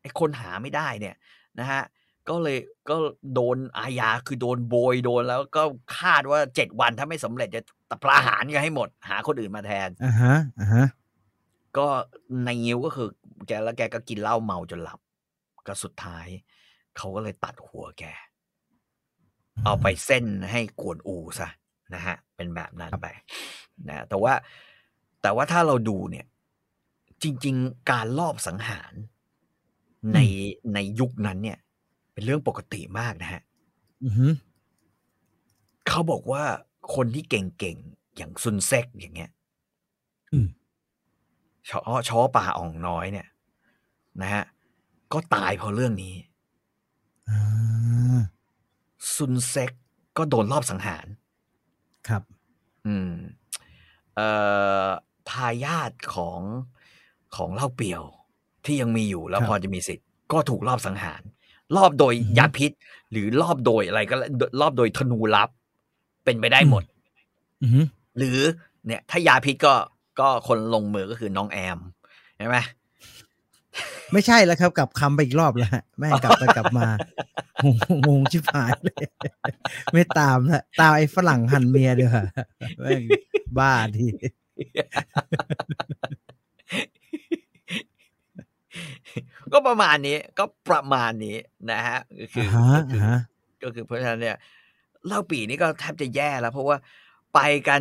ไอ้คนหาไม่ได้เนี่ยนะฮะก็เลยก็โดนอาญาคือโดนโบยโดนแล้วก็คาดว่าเจ็ดวันถ้าไม่สำเร็จจะประหารกันให้หมด หาคนอื่นมาแทน
อ่าฮะอ่าฮะ
ก็ในงิ้วก็คือ แกแล้วแกก็กินเหล้าเมาจนหลับ ก็สุดท้ายเขาก็เลยตัดหัวแก เอาไปเส้นให้กวนอูซะ นะฮะเป็นแบบนั้นไปนะแต่ว่าแต่ว่าถ้าเราดูเนี่ยจริง ๆ การลอบสังหารในในยุคนั้นเนี่ย เป็นเรื่องปกติมากนะฮะ
อือฮึ
เขาบอกว่าคนที่เก่งๆ อย่างซุนเซ็กอย่างเงี้ย
อืม
ชอชอป่าอ่องน้อยเนี่ย นะฮะ ก็ตายเพราะเรื่องนี้
อ่า
ซุนเซ็กก็โดนรอบสังหาร
ครับ
อืมเอ่อทายาทของของเหล้าเปียวที่ยังมีอยู่แล้ว
ครับ
พอจะมีสิทธิ์ก็ถูกรอบสังหาร รอบโดย
อือฮึ
ยาพิษ หรือรอบโดยอะไรก็แล้วรอบโดยธนูลับ เป็นไปได้หมด
อือฮึ
หรือเนี่ย ถ้ายาพิษก็ก็คนลงมือก็คือน้องแอมใช่ไหม
ไม่ใช่แล้วครับ กลับคำไปอีกรอบแล้วฮะแม่งกลับไปกลับมางงงงชิบหายเลย ไม่ตามละตามไอ้ฝรั่งหันเมียเดียวาแม่งบ้าที
ก็ประมาณนี้ก็ประมาณนี้นะฮะก็คือ
อ่าฮะ
ก็คือ
อ่าฮะ
ก็คือเพราะฉะนั้นเนี่ยเล่าปีนี่ก็แทบจะแย่แล้ว เพราะว่าไปกัน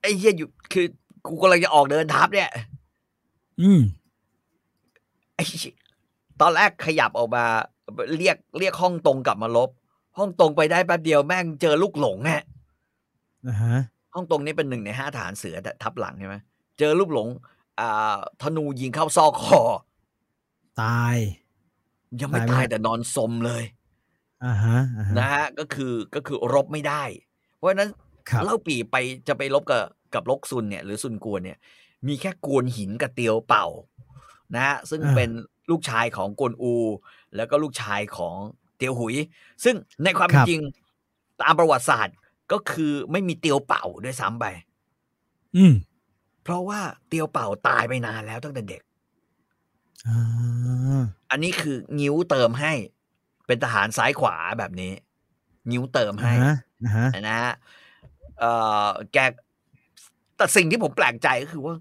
ไอ้เหี้ยอยู่คือ กูกำลังจะออกเดินทัพเนี่ย
อืม
อ้ ตอนแรกขยับออกมาเรียกเรียกห้องตรงกลับมาลบ ห้องตรงไปได้แป๊บเดียวแม่งเจอลูกหลงฮะ
อ่าฮะ
ห้องตรงนี้เป็นหนึ่งในห้าฐานเสือแต่ทับหลังใช่ไหมเจอลูกหลง อ่า ธนูยิงเข้าซอกคอ
ตาย
ยังไม่
ตายไหม
ตาย
ฮะ
แต่นอนสมเลย
อ่าฮะอ่าฮะ
นะฮะก็คือก็คือรบไม่ได้ เพราะฉะนั้น
ครับ
เล่าปีไปจะไปรบกับกับลกซุนเนี่ย หรือซุนกวนเนี่ย มีแค่กวนหินกับเตียวเป่า นะฮะซึ่ง
อ่า
เป็นลูกชายของกวนอู แล้วก็ลูกชายของเตียวหุย ซึ่งในความเป็นจริงตามประวัติศาสตร์ก็คือไม่มีเตียวเป่าด้วยซ้ำไป
อืม
เพราะว่าเตียวเป่าตายไปนานแล้วตั้งแต่เด็ก
อ่า
อันนี้คืองิ้วเติมให้ เป็นทหารซ้ายขวาแบบนี้ งิ้วเติม
อ่า
ให้
ฮะอ่าฮะ
นะฮะเอ่อแกแต่สิ่งที่ผมแปลกใจก็คือว่า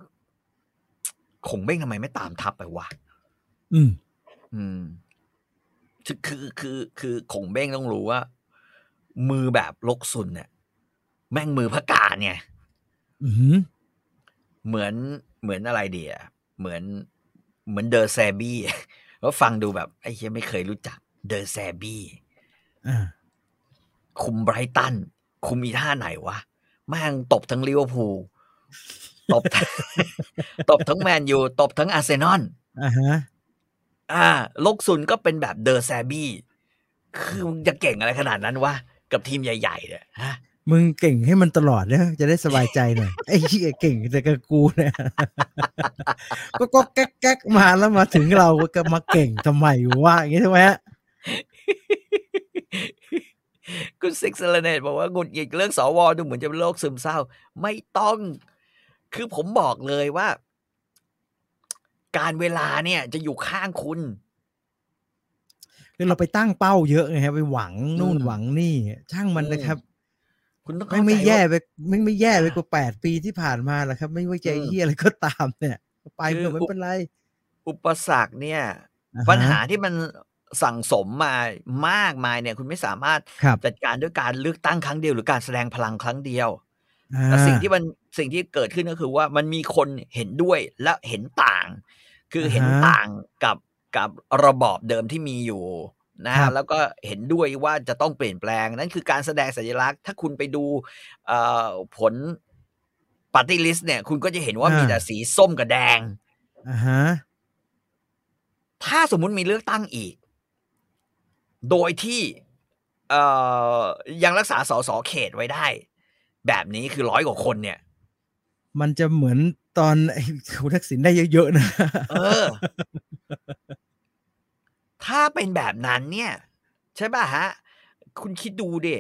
ขงเบ้งทำไมไม่ตามทัพไปวะ
อืม
อืมคือคือคือคือขงเบ้งต้องรู้ว่า มือแบบลกซุนเนี่ย แม่งมือพระการไง
อืม
เหมือนเหมือนอะไรเดียเหมือนเหมือนเดอแซร์บี้ว่าฟังดูแบบ ไอ้เหี้ยไม่เคยรู้จัก เดอแซร์บี้
อ่า
คุมไบรตัน คุมอีท่าไหนวะ แม่งตบทั้งลิเวอร์พูล ตบทั้งตบทั้งแมนยูตบทั้งอาร์เซนอล
อ่าฮะ
อ่าลกซุนก็เป็นแบบเดอแซร์บี้ คือมึงจะเก่งอะไรขนาดนั้นวะ กับทีมใหญ่ ๆ เนี่ยฮะ
มึงเก่งให้มันตลอดเนี่ยจะได้สบายใจหน่อย ไอ้เหี้ยเก่งแต่กับกูเนี่ยก็ก็แก๊กแก๊กมาแล้วมาถึงเราก็มาเก่งทำไมวะอย่างงี้ใช่ไหมฮะ
คุณซิกเซเลเนตบอกว่าหงุดหงิดเรื่องสวดูเหมือนจะเป็นโรคซึมเศร้า ไม่ต้อง คือผมบอกเลยว่า การเวลาเนี่ย จะอยู่ข้างคุณ
คือเราไปตั้งเป้าเยอะไงครับไปหวังนู่น
อืม
หวังนี่ ช่างมันนะครับ
คุณต้อง
ไม่
เข้า
ไม่
ใจ
แย่
ว่า
ไปไม่ไม่แย่ไปกว่าแปดปีที่ผ่านมาแล้วครับ ไม่ว่าจะ
อืม
เฮียอะไรก็ตามเนี่ย ไป
คือ
เถอะไม่เป็นไร
อุปสรรคเนี่ย
อ่ฮะ
ปัญหาที่มันสั่งสมมามากมายเนี่ย คุณไม่สามารถ
ครับ
จัดการด้วยการเลือกตั้งครั้งเดียวหรือการแสดงพลังครั้งเดียว
อ่า
แต่สิ่งที่มันสิ่งที่เกิดขึ้นก็คือว่ามันมีคนเห็นด้วยและเห็นต่าง คือเห็นต่างกับกับระบอบเดิมที่มีอยู่นะฮะแล้วก็เห็นด้วยว่าจะต้องเปลี่ยนแปลง นั่นคือการแสดงสัญลักษณ์ ถ้าคุณไปดูเอ่อผลปฏิลิสเนี่ย คุณก็จะเห็นว่ามีแต่สีส้มกับแดง
อ่าฮะ
ถ้าสมมุติมีเลือกตั้งอีก โดยที่เอ่อยังรักษาสสเขตไว้ได้ แบบนี้คือร้อยกว่าคนเนี่ย
มันจะเหมือนตอนไอ้คุณทักษิณได้เยอะๆนะ
เออ ถ้าเป็นแบบนั้นเนี่ย ใช่ป่ะฮะ คุณคิดดูดิ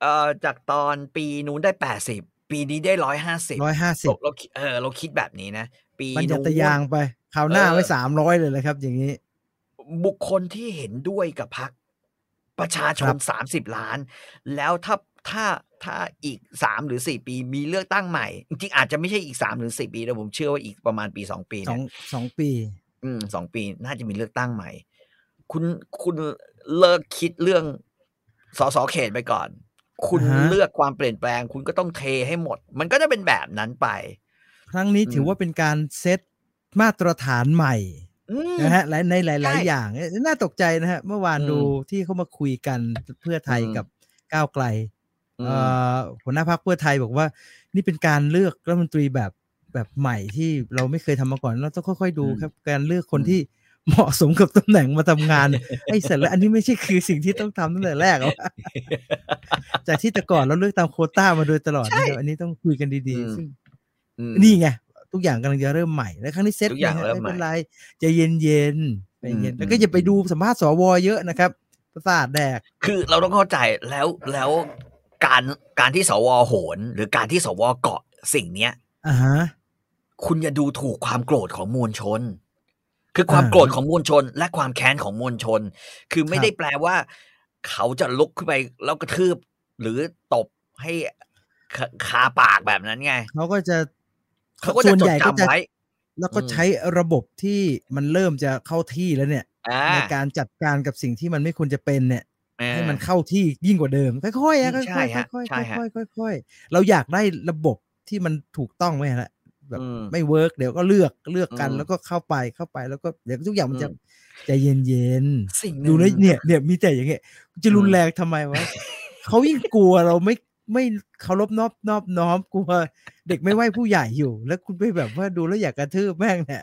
เอ่อจากตอนปีนู้นได้แปดสิบปีนี้ได้ร้อยห้าสิบ
ร้อยห้าสิบ
เราคิดเออเราคิดแบบนี้นะ ปี
บรรยั
นู้
ต
น
ยางไปคราวหน้า
เออ
ไว้สามร้อยเลยเลยครับ อย่างนี้
บุคคลที่เห็นด้วยกับพรรคประชาช
ครั
น
บ
สามสิบล้าน แล้วถ้า ถ้าถ้าอีกสามหรือสี่ปีมีเลือกตั้งใหม่ จริงๆอาจจะไม่ใช่อีกสามหรือสี่ปีแต่ผมเชื่อว่าอีกประมาณปีสองปี
สอ
เนี่
ง
ย
สองปี
อืมสองปีน่าจะมีเลือกตั้งใหม่ คุณคุณเลิกคิดเรื่องสสเขตไปก่อน คุณ
อ่าฮะ
เลือกความเปลี่ยนแปลง คุณก็ต้องเทให้หมด มันก็จะเป็นแบบนั้นไป
ครั้งนี้
อืม
ถือว่าเป็นการเซตมาตรฐานใหม่
อืม
นะฮะหลายในหลาย
ใช่
ๆอย่างเอ๊ะน่าตกใจนะฮะ เมื่อวาน
อืม
ดูที่เขามาคุยกันเพื่อไทย
อืม
กับก้าวไกล
อืม
เอ่อ หัวหน้าพรรคเพื่อไทยบอกว่า นี่เป็นการเลือกรัฐมนตรีแบบแบบใหม่ที่เราไม่เคยทำมาก่อนเราต้องค่อยๆดูครับ การเลือกคนที่เหมาะสมกับตำแหน่งมาทำงานไอ้เสร็จแล้วอันนี้ไม่ใช่คือสิ่งที่ต้องทำตั้งแต่แรกหรอกจากที่แต่ก่อนเราเลือกตามโควต้ามาโดยตลอดนะครับอันนี้ต้องคุยกันดี
อืม
ๆซึ่ง
อืม
นี่ไงทุกอย่างกำลังจะเริ่มใหม่แล้วครั้งนี้เซ็ต
ทุกอย่าง
นะฮะ
เริ่ม
ไม่เป็น
ใหม่
ไรใจะเย็นเย็นๆใจเย็น
อืม
แล้วก็อย่าไปดูสัมภาษณ์สวเยอะนะครับประสาทแดก
คือเราต้องเข้าใจแล้วแล้ว การการที่สวโหน หรือการที่สวเกาะสิ่งเนี้ย
อ่าฮะ
คุณอย่าดูถูกความโกรธของมวลชน คือความ
อ่า
โกรธของมวลชน และความแค้นของมวลชน คือไม่
ครับ
ได้แปลว่า เขาจะลุกขึ้นไปแล้วกระทืบ หรือตบให้คาคาปากแบบนั้นไง
เขาก็จะ
เขาก็จะ
ส่วน
จด
ใหญ่ก็จะ
จำไว้
แล้วก็
อืม
ใช้ระบบที่มันเริ่มจะเข้าที่แล้วเนี่ย
อ่า
ในการจัดการกับสิ่งที่มันไม่ควรจะเป็นเนี่ย
อ่า
ให้มันเข้าที่ยิ่งกว่าเดิมค่อยๆอะค่
ใช่
อย
ฮะ
ๆค่อย
ใช่ฮะ
ๆค่อยๆค่อยๆเราอยากได้ระบบที่มันถูกต้องไหมฮะแบบ
อืม
ไม่เวิร์กเดี๋ยวก็เลือกเลือกกัน
อืม
แล้วก็เข้าไปเข้าไปแล้วก็เดี๋ยวทุกอย่างมันจะ
อืม
ใจเย็นเย็นๆ
สิ่งห
ดู
นึ่ง
แล้วเนี่ยเนี่ยมีแต่อย่างเงี้ยจะรุนแรงทำไมวะเขายิ่งกลัวเราไม่ไม่เคารพนอบนอบน้อมกลัวเด็กไม่ไหวผู้ใหญ่อยู่ แล้วคุณไปแบบว่าดูแล้วอยากกระทืบแม่งเนี่ย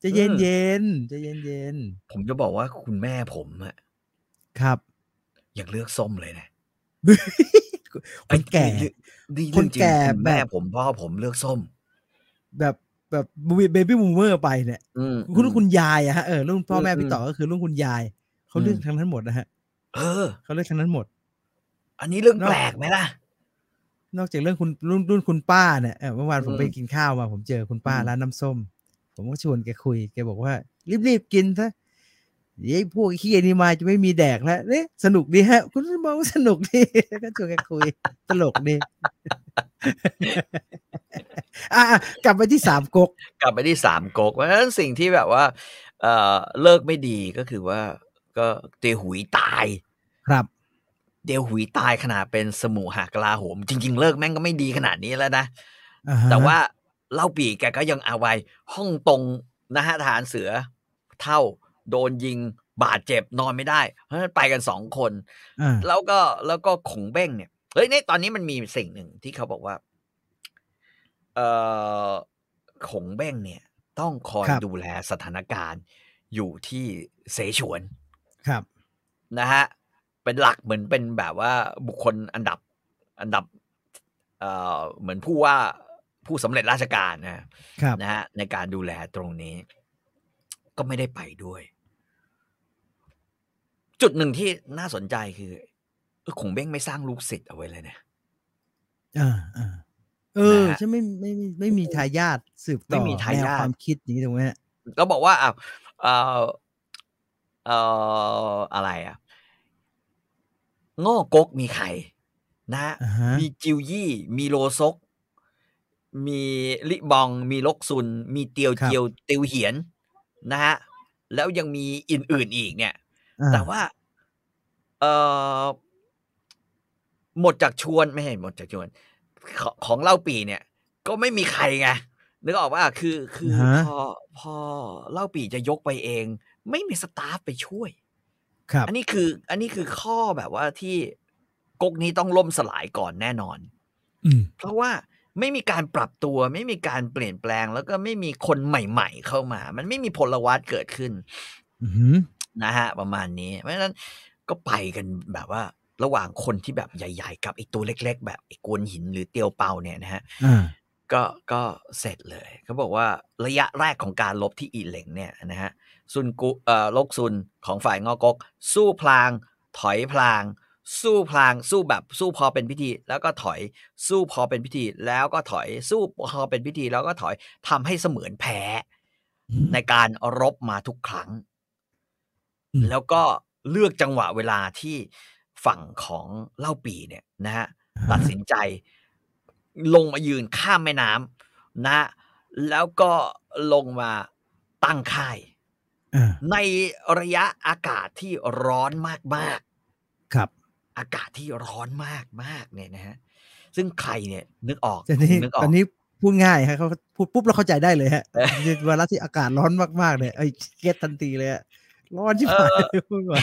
ใจะเย็นเย็นใจะเย็นเย็น
ผมจะบอกว่าคุณแม่ผมอะ
ๆครับ
อยากเลือกส้มเลยนะ
คนแก่
เอ้ยนี่
คนแก่
เรื่องจริงณแม่
แบบ
ผมพ่อผมเลือกส้ม
แบบแบบเบบี้บูมเมอร์ไปเนี่ย
อืม
คุณรุ่นคุณยายอะฮะเออรุ่นพ่อแม่
อืม
พี่ต่อก็คือรุ่นคุณยายเขาเลือก
อืม
ทั้งนั้นหมดนะฮะ
เออ
เขาเลือกทั้งนั้นหมด
อันนี้เรื่อง
เนอะ
แปลกไหมล่ะ
นอกจากเรื่องคุณรุ่นรุ่นคุณป้าเนี่ยเออเมื่อวานผม
อืม
ไปกินข้าวมา ผมเจอคุณป้า
อืม
ร้านน้ำส้ม ผมก็ชวนแกคุยแกบอกว่า รีบๆกินซะเดี๋ยว ไอ้พวกเฮียนี่มาจะไม่มีแดกแล้วเนี่ยสนุกดีฮะ คุณมองว่าสนุกดีก็ชวนแกคุย ตลกดีอะอะกลับไปที่สามก๊ก
กลับไปที่สามก๊กเพราะฉะนั้นสิ่งที่แบบว่า เอ่อเลิกไม่ดีก็คือว่า ก็เตหุยตาย
ครับ
เดวหุยตายขนาดเป็นสมุหากลาโหม จริง ๆ เลิกแม่งก็ไม่ดีขนาดนี้แล้วนะ
อ่าฮะ
แต่ว่าเล่าปีแกก็ยังเอาไว้ห้องตรงนะฮะทหารเสือเท่า โดนยิงบาดเจ็บนอนไม่ได้ เพราะฉะนั้นไปกันสองคน
อ่า
แล้วก็แล้วก็ขงเบ้งเนี่ยเฮ้ยนี่ตอนนี้มันมีสิ่งหนึ่งที่เขาบอกว่า เอ่อขงเบ้งเนี่ย ต้องคอยดูแลสถานการณ์อยู่ที่เสฉวน
ครับ
นะฮะเป็นหลักเหมือนเป็นแบบว่าบุคคลอันดับอันดับเอ่อเหมือนผู้ว่าผู้สำเร็จราชการนะ
ครับ
นะฮะในการดูแลตรงนี้ ก็ไม่ได้ไปด้วย จุดหนึ่งที่น่าสนใจคือเออขงเบ้งไม่สร้างลูกศิษย์เอาไว้เลยนะ
อ่าอ่าเออ
นะฮะ
ใช่ไม่ไม่ไม่ไม่มีทายาทสืบ
ไม่
ต่อ
มีทายาท
แนวความคิดอย่างนี้ถูกไหมฮะ
ก็บอกว่าอ่าเอ่อเอ่ออะไรอะง้อกกมีใครนะฮะ
อ่าฮะ
มีจิวยี่ มีโลซก มีลิบอง มีลกซุน มีเตียวเจียวเตียวเหียน นะฮะแล้วยังมีอื่นๆอีกเนี่ย
อ่า
แต่ว่า เออหมดจากชวนไม่ใช่หมดจากชวนของของเล่าปีเนี่ย ก็ไม่มีใครไงนึกออกว่าคือคือพอพอเล่าปีจะยกไปเอง ไม่มีสตาฟไปช่วย
ครับ
อันนี้คือ อันนี้คือข้อแบบว่าที่ก๊กนี้ต้องล่มสลายก่อนแน่นอน
อืม
เพราะว่า ไม่มีการปรับตัว ไม่มีการเปลี่ยนแปลง แล้วก็ไม่มีคนใหม่ ๆ เข้ามา มันไม่มีพลวัตเกิดขึ้น
อือหือ
นะฮะ ประมาณนี้ เพราะฉะนั้นก็ไปกันแบบว่า ระหว่างคนที่แบบใหญ่ ๆ กับไอ้ตัวเล็ก ๆ แบบไอ้กวนหินหรือเตียวเปาเนี่ยนะฮะ
อ่า
ก็ก็เสร็จเลย เขาบอกว่าระยะแรกของการลบที่อีเหลงเนี่ยนะฮะซุนกุเอ่อลกซุนของฝ่ายงอกกสู้พลาง ถอยพลาง สู้พลางสู้แบบสู้พอเป็นพิธี แล้วก็ถอย สู้พอเป็นพิธี แล้วก็ถอย สู้พอเป็นพิธี แล้วก็ถอยทำให้เสมือนแพ้
อืม
ในการรบมาทุกครั้ง
อืม
แล้วก็เลือกจังหวะเวลาที่ฝั่งของเล่าปีเนี่ยนะฮะตัดสินใจ ลงมายืนข้ามแม่น้ำนะฮะแล้วก็ลงมาตั้งค่าย
อ่า
ในระยะอากาศที่ร้อนมาก
ครับ
ๆ อากาศที่ร้อนมากๆเนี่ยนะฮะซึ่งใครเนี่ยนึกออก
ตอนนี้
นึกออ
ต
ก
อนนี้พูดง่ายฮะเขาพูดปุ๊บเราเข้าใจได้เลยฮะ
เออ
เวลาที่อากาศร้อนมากๆเนี่ยไอ้ยเก็ตทันทีเลยฮะร้อนชิบหายพูดว่า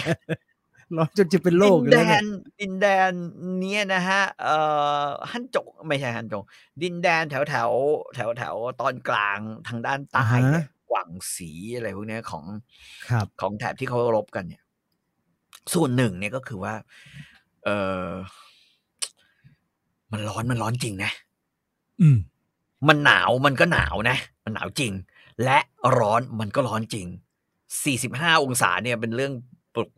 ร้อนจนจะเป็นโรคอยู่
ดินแด
แล้วเนี่ย
นดินแดนเนี้ยนะฮะเอ่อฮั่นจงไม่ใช่ฮั่นจง ดินแดนแถวแถวแถวแถวตอนกลางทางด้านใต้เนี่ยกวางสีอะไรพวกเนี้ยของ
ครับ
ของแถบที่เขารบกันเนี่ย ส่วนหนึ่งเนี่ยก็คือว่า เออมันร้อนมันร้อนจริงนะ
อืม
มันหนาวมันก็หนาวนะ มันหนาวจริง และร้อนมันก็ร้อนจริง 45 องศาเนี่ยเป็นเรื่อง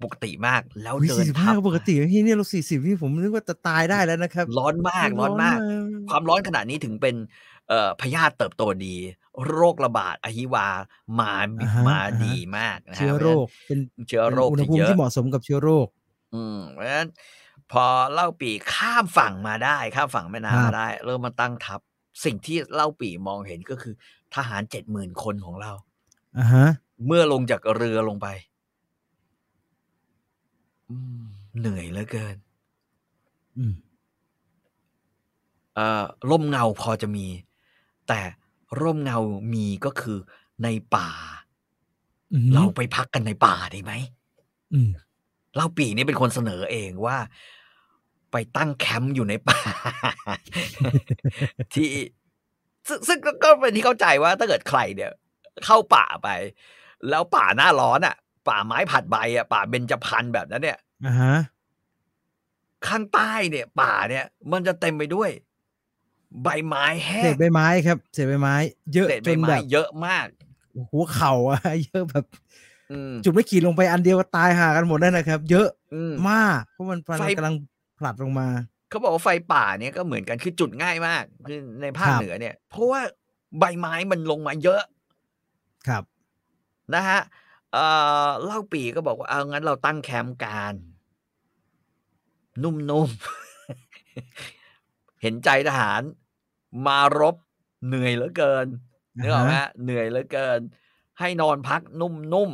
ปกติมาก แล้ว
วิ
เดิ
สี่
น
สิบ
ทั
ห้า
บ
ก็ปกติที่นี่เราสี่สิบที่ผมนึกว่าจะตายได้แล้วนะครับ
ร้อนมาก ร้อนมาก ความร้อนขนาดนี้ถึงเป็นเอ่อพยาธิเติบโตดี โรคระบาดอหิวามา
อ่าฮะ
มา
อ่าฮะ
ดีมากนะฮะ
เชื้อโรคเป็น
เชื้อโรค
อุณห
ที่
ภูมิ
เยอะ
ที่เหมาะสมกับเชื้อโรค
อืมเพราะฉะนั้น พอเล่าปีข้ามฝั่งมาได้ ข้ามฝั่งแม่
ครั
น้ำ
บ
มาได้ เริ่มมาตั้งทัพ สิ่งที่เล่าปีมองเห็นก็คือ ทหารเจ็ดหมื่นคนของเรา
อ่าฮะ
เมื่อลงจากเรือลงไปอืมเหนื่อยเหลือเกิน
อืม
เอ่อล่มเงาพอจะมี แต่ร่มเงามีก็คือในป่า
อืม
เราไปพักกันในป่าได้ไหม
อืม
เล่าปีนี่เป็นคนเสนอเองว่า ไปตั้งแคมป์อยู่ในป่าที่ซึ่งซึ่งก็ก็เป็นที่เข้าใจว่าถ้าเกิดใครเนี่ย เข้าป่าไป แล้วป่าหน้าร้อนอะ ป่าไม้ผัดใบอะ ป่าเบญจพรรณแบบนั้นเนี่ย
อ่าฮะ
ข้างใต้เนี่ย ป่าเนี่ย มันจะเต็มไปด้วย ใบไม้แห้
เศ
ง
ษใบไม้ครับเศษใบไม้ เยอะ
เศษ
จ
ใบ
น
ไม้
แบบ
เยอะมาก
หัวเข่าอะเยอะแบบ
อืม
จุดไม่ขีดลงไปอันเดียวก็ตายห่ากันหมดได้นะครับ เยอะ
อืม
มากเพราะมันมัน
ไฟ
กำลัง ผลัดลงมา
เขาบอกว่าไฟป่าเนี่ยก็เหมือนกันคือจุดง่ายมากคือในภาค
ครับ
เหนือเนี่ย เพราะว่าใบไม้มันลงมาเยอะ
ครับ
นะฮะเอ่อเล่าปีก็บอกว่าเอางั้นเราตั้งแคมป์กันนุ่มๆ เห็นใจทหาร มารบเหนื่อยเหลือเกินนึกออกไหม
อ่าฮะ
เหนื่อยเหลือเกิน ให้นอนพักนุ่ม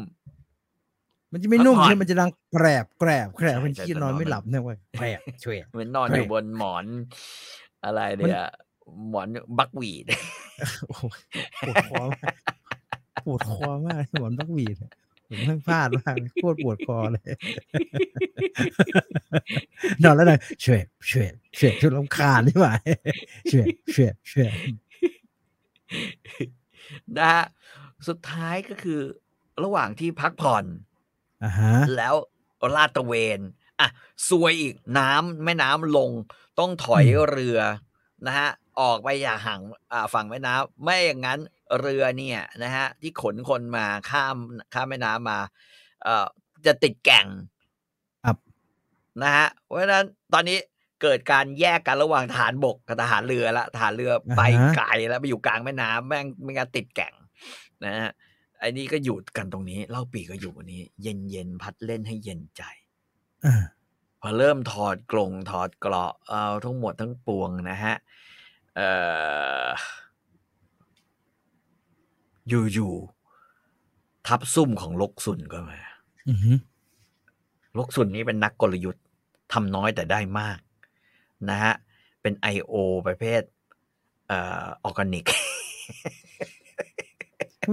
มันจะไม่นุ่ม
พักผ่อน
ใช่มันจะดังแกรบแกรบแกรบ
ใช่
มัน
ใช่
ขี้
จะ
นอน
นอน
ไม่
มัน
หลับเนี่ยว่าแกรบช่วย
ๆเหมือนนอน
ใช่
อยู่บนหมอน อะไรเนี่ยหมอนบักหวีด
โอ้โหปวดคอมากปวดคอมากหมอนบักหวีดผมเพิ่งพลาดมากโคตรปวดคอเลย นอนแล้วนะช่วยช่วยช่วยช่วยลำคาญนี่หว่าช่วยช่วยช่วย
นะฮะสุดท้ายก็คือ ระหว่างที่พักผ่อน
อ่าฮะ
แล้วลาดตระเวนอะซวยอีกน้ำแม่น้ำลง ต้องถอยเรือนะฮะออกไปอย่าห่างอ่าฝั่งแม่น้ำไม่อย่างนั้นเรือเนี่ยนะฮะที่ขนคนมาข้ามข้ามแม่น้ำมา เอ่อจะติดแก่ง
ครับ
นะฮะเพราะฉะนั้นตอนนี้เกิดการแยกกันระหว่างทหารบกกับทหารเรือละทหารเรือไปไกลแล้วไปอยู่กลางแม่น้ำแม่งไม่งั้นติดแก่งนะฮะไอ้นี่ก็อยู่กันตรงนี้เล่าปีก็อยู่วันนี้ เย็นเย็นๆพัดเล่นให้เย็นใจ
อ่า
พอเริ่มถอดกลงถอดเกราะเอาทั้งหมดทั้งปวงนะฮะเอ่ออยู่ๆทับซุ่มของลกซุนก็มา
อือหือ
ลกซุนนี้เป็นนักกลยุทธ์ทำน้อยแต่ได้มาก นะฮะ เป็น I.O. ประเภทเอ่อออร์แกนิก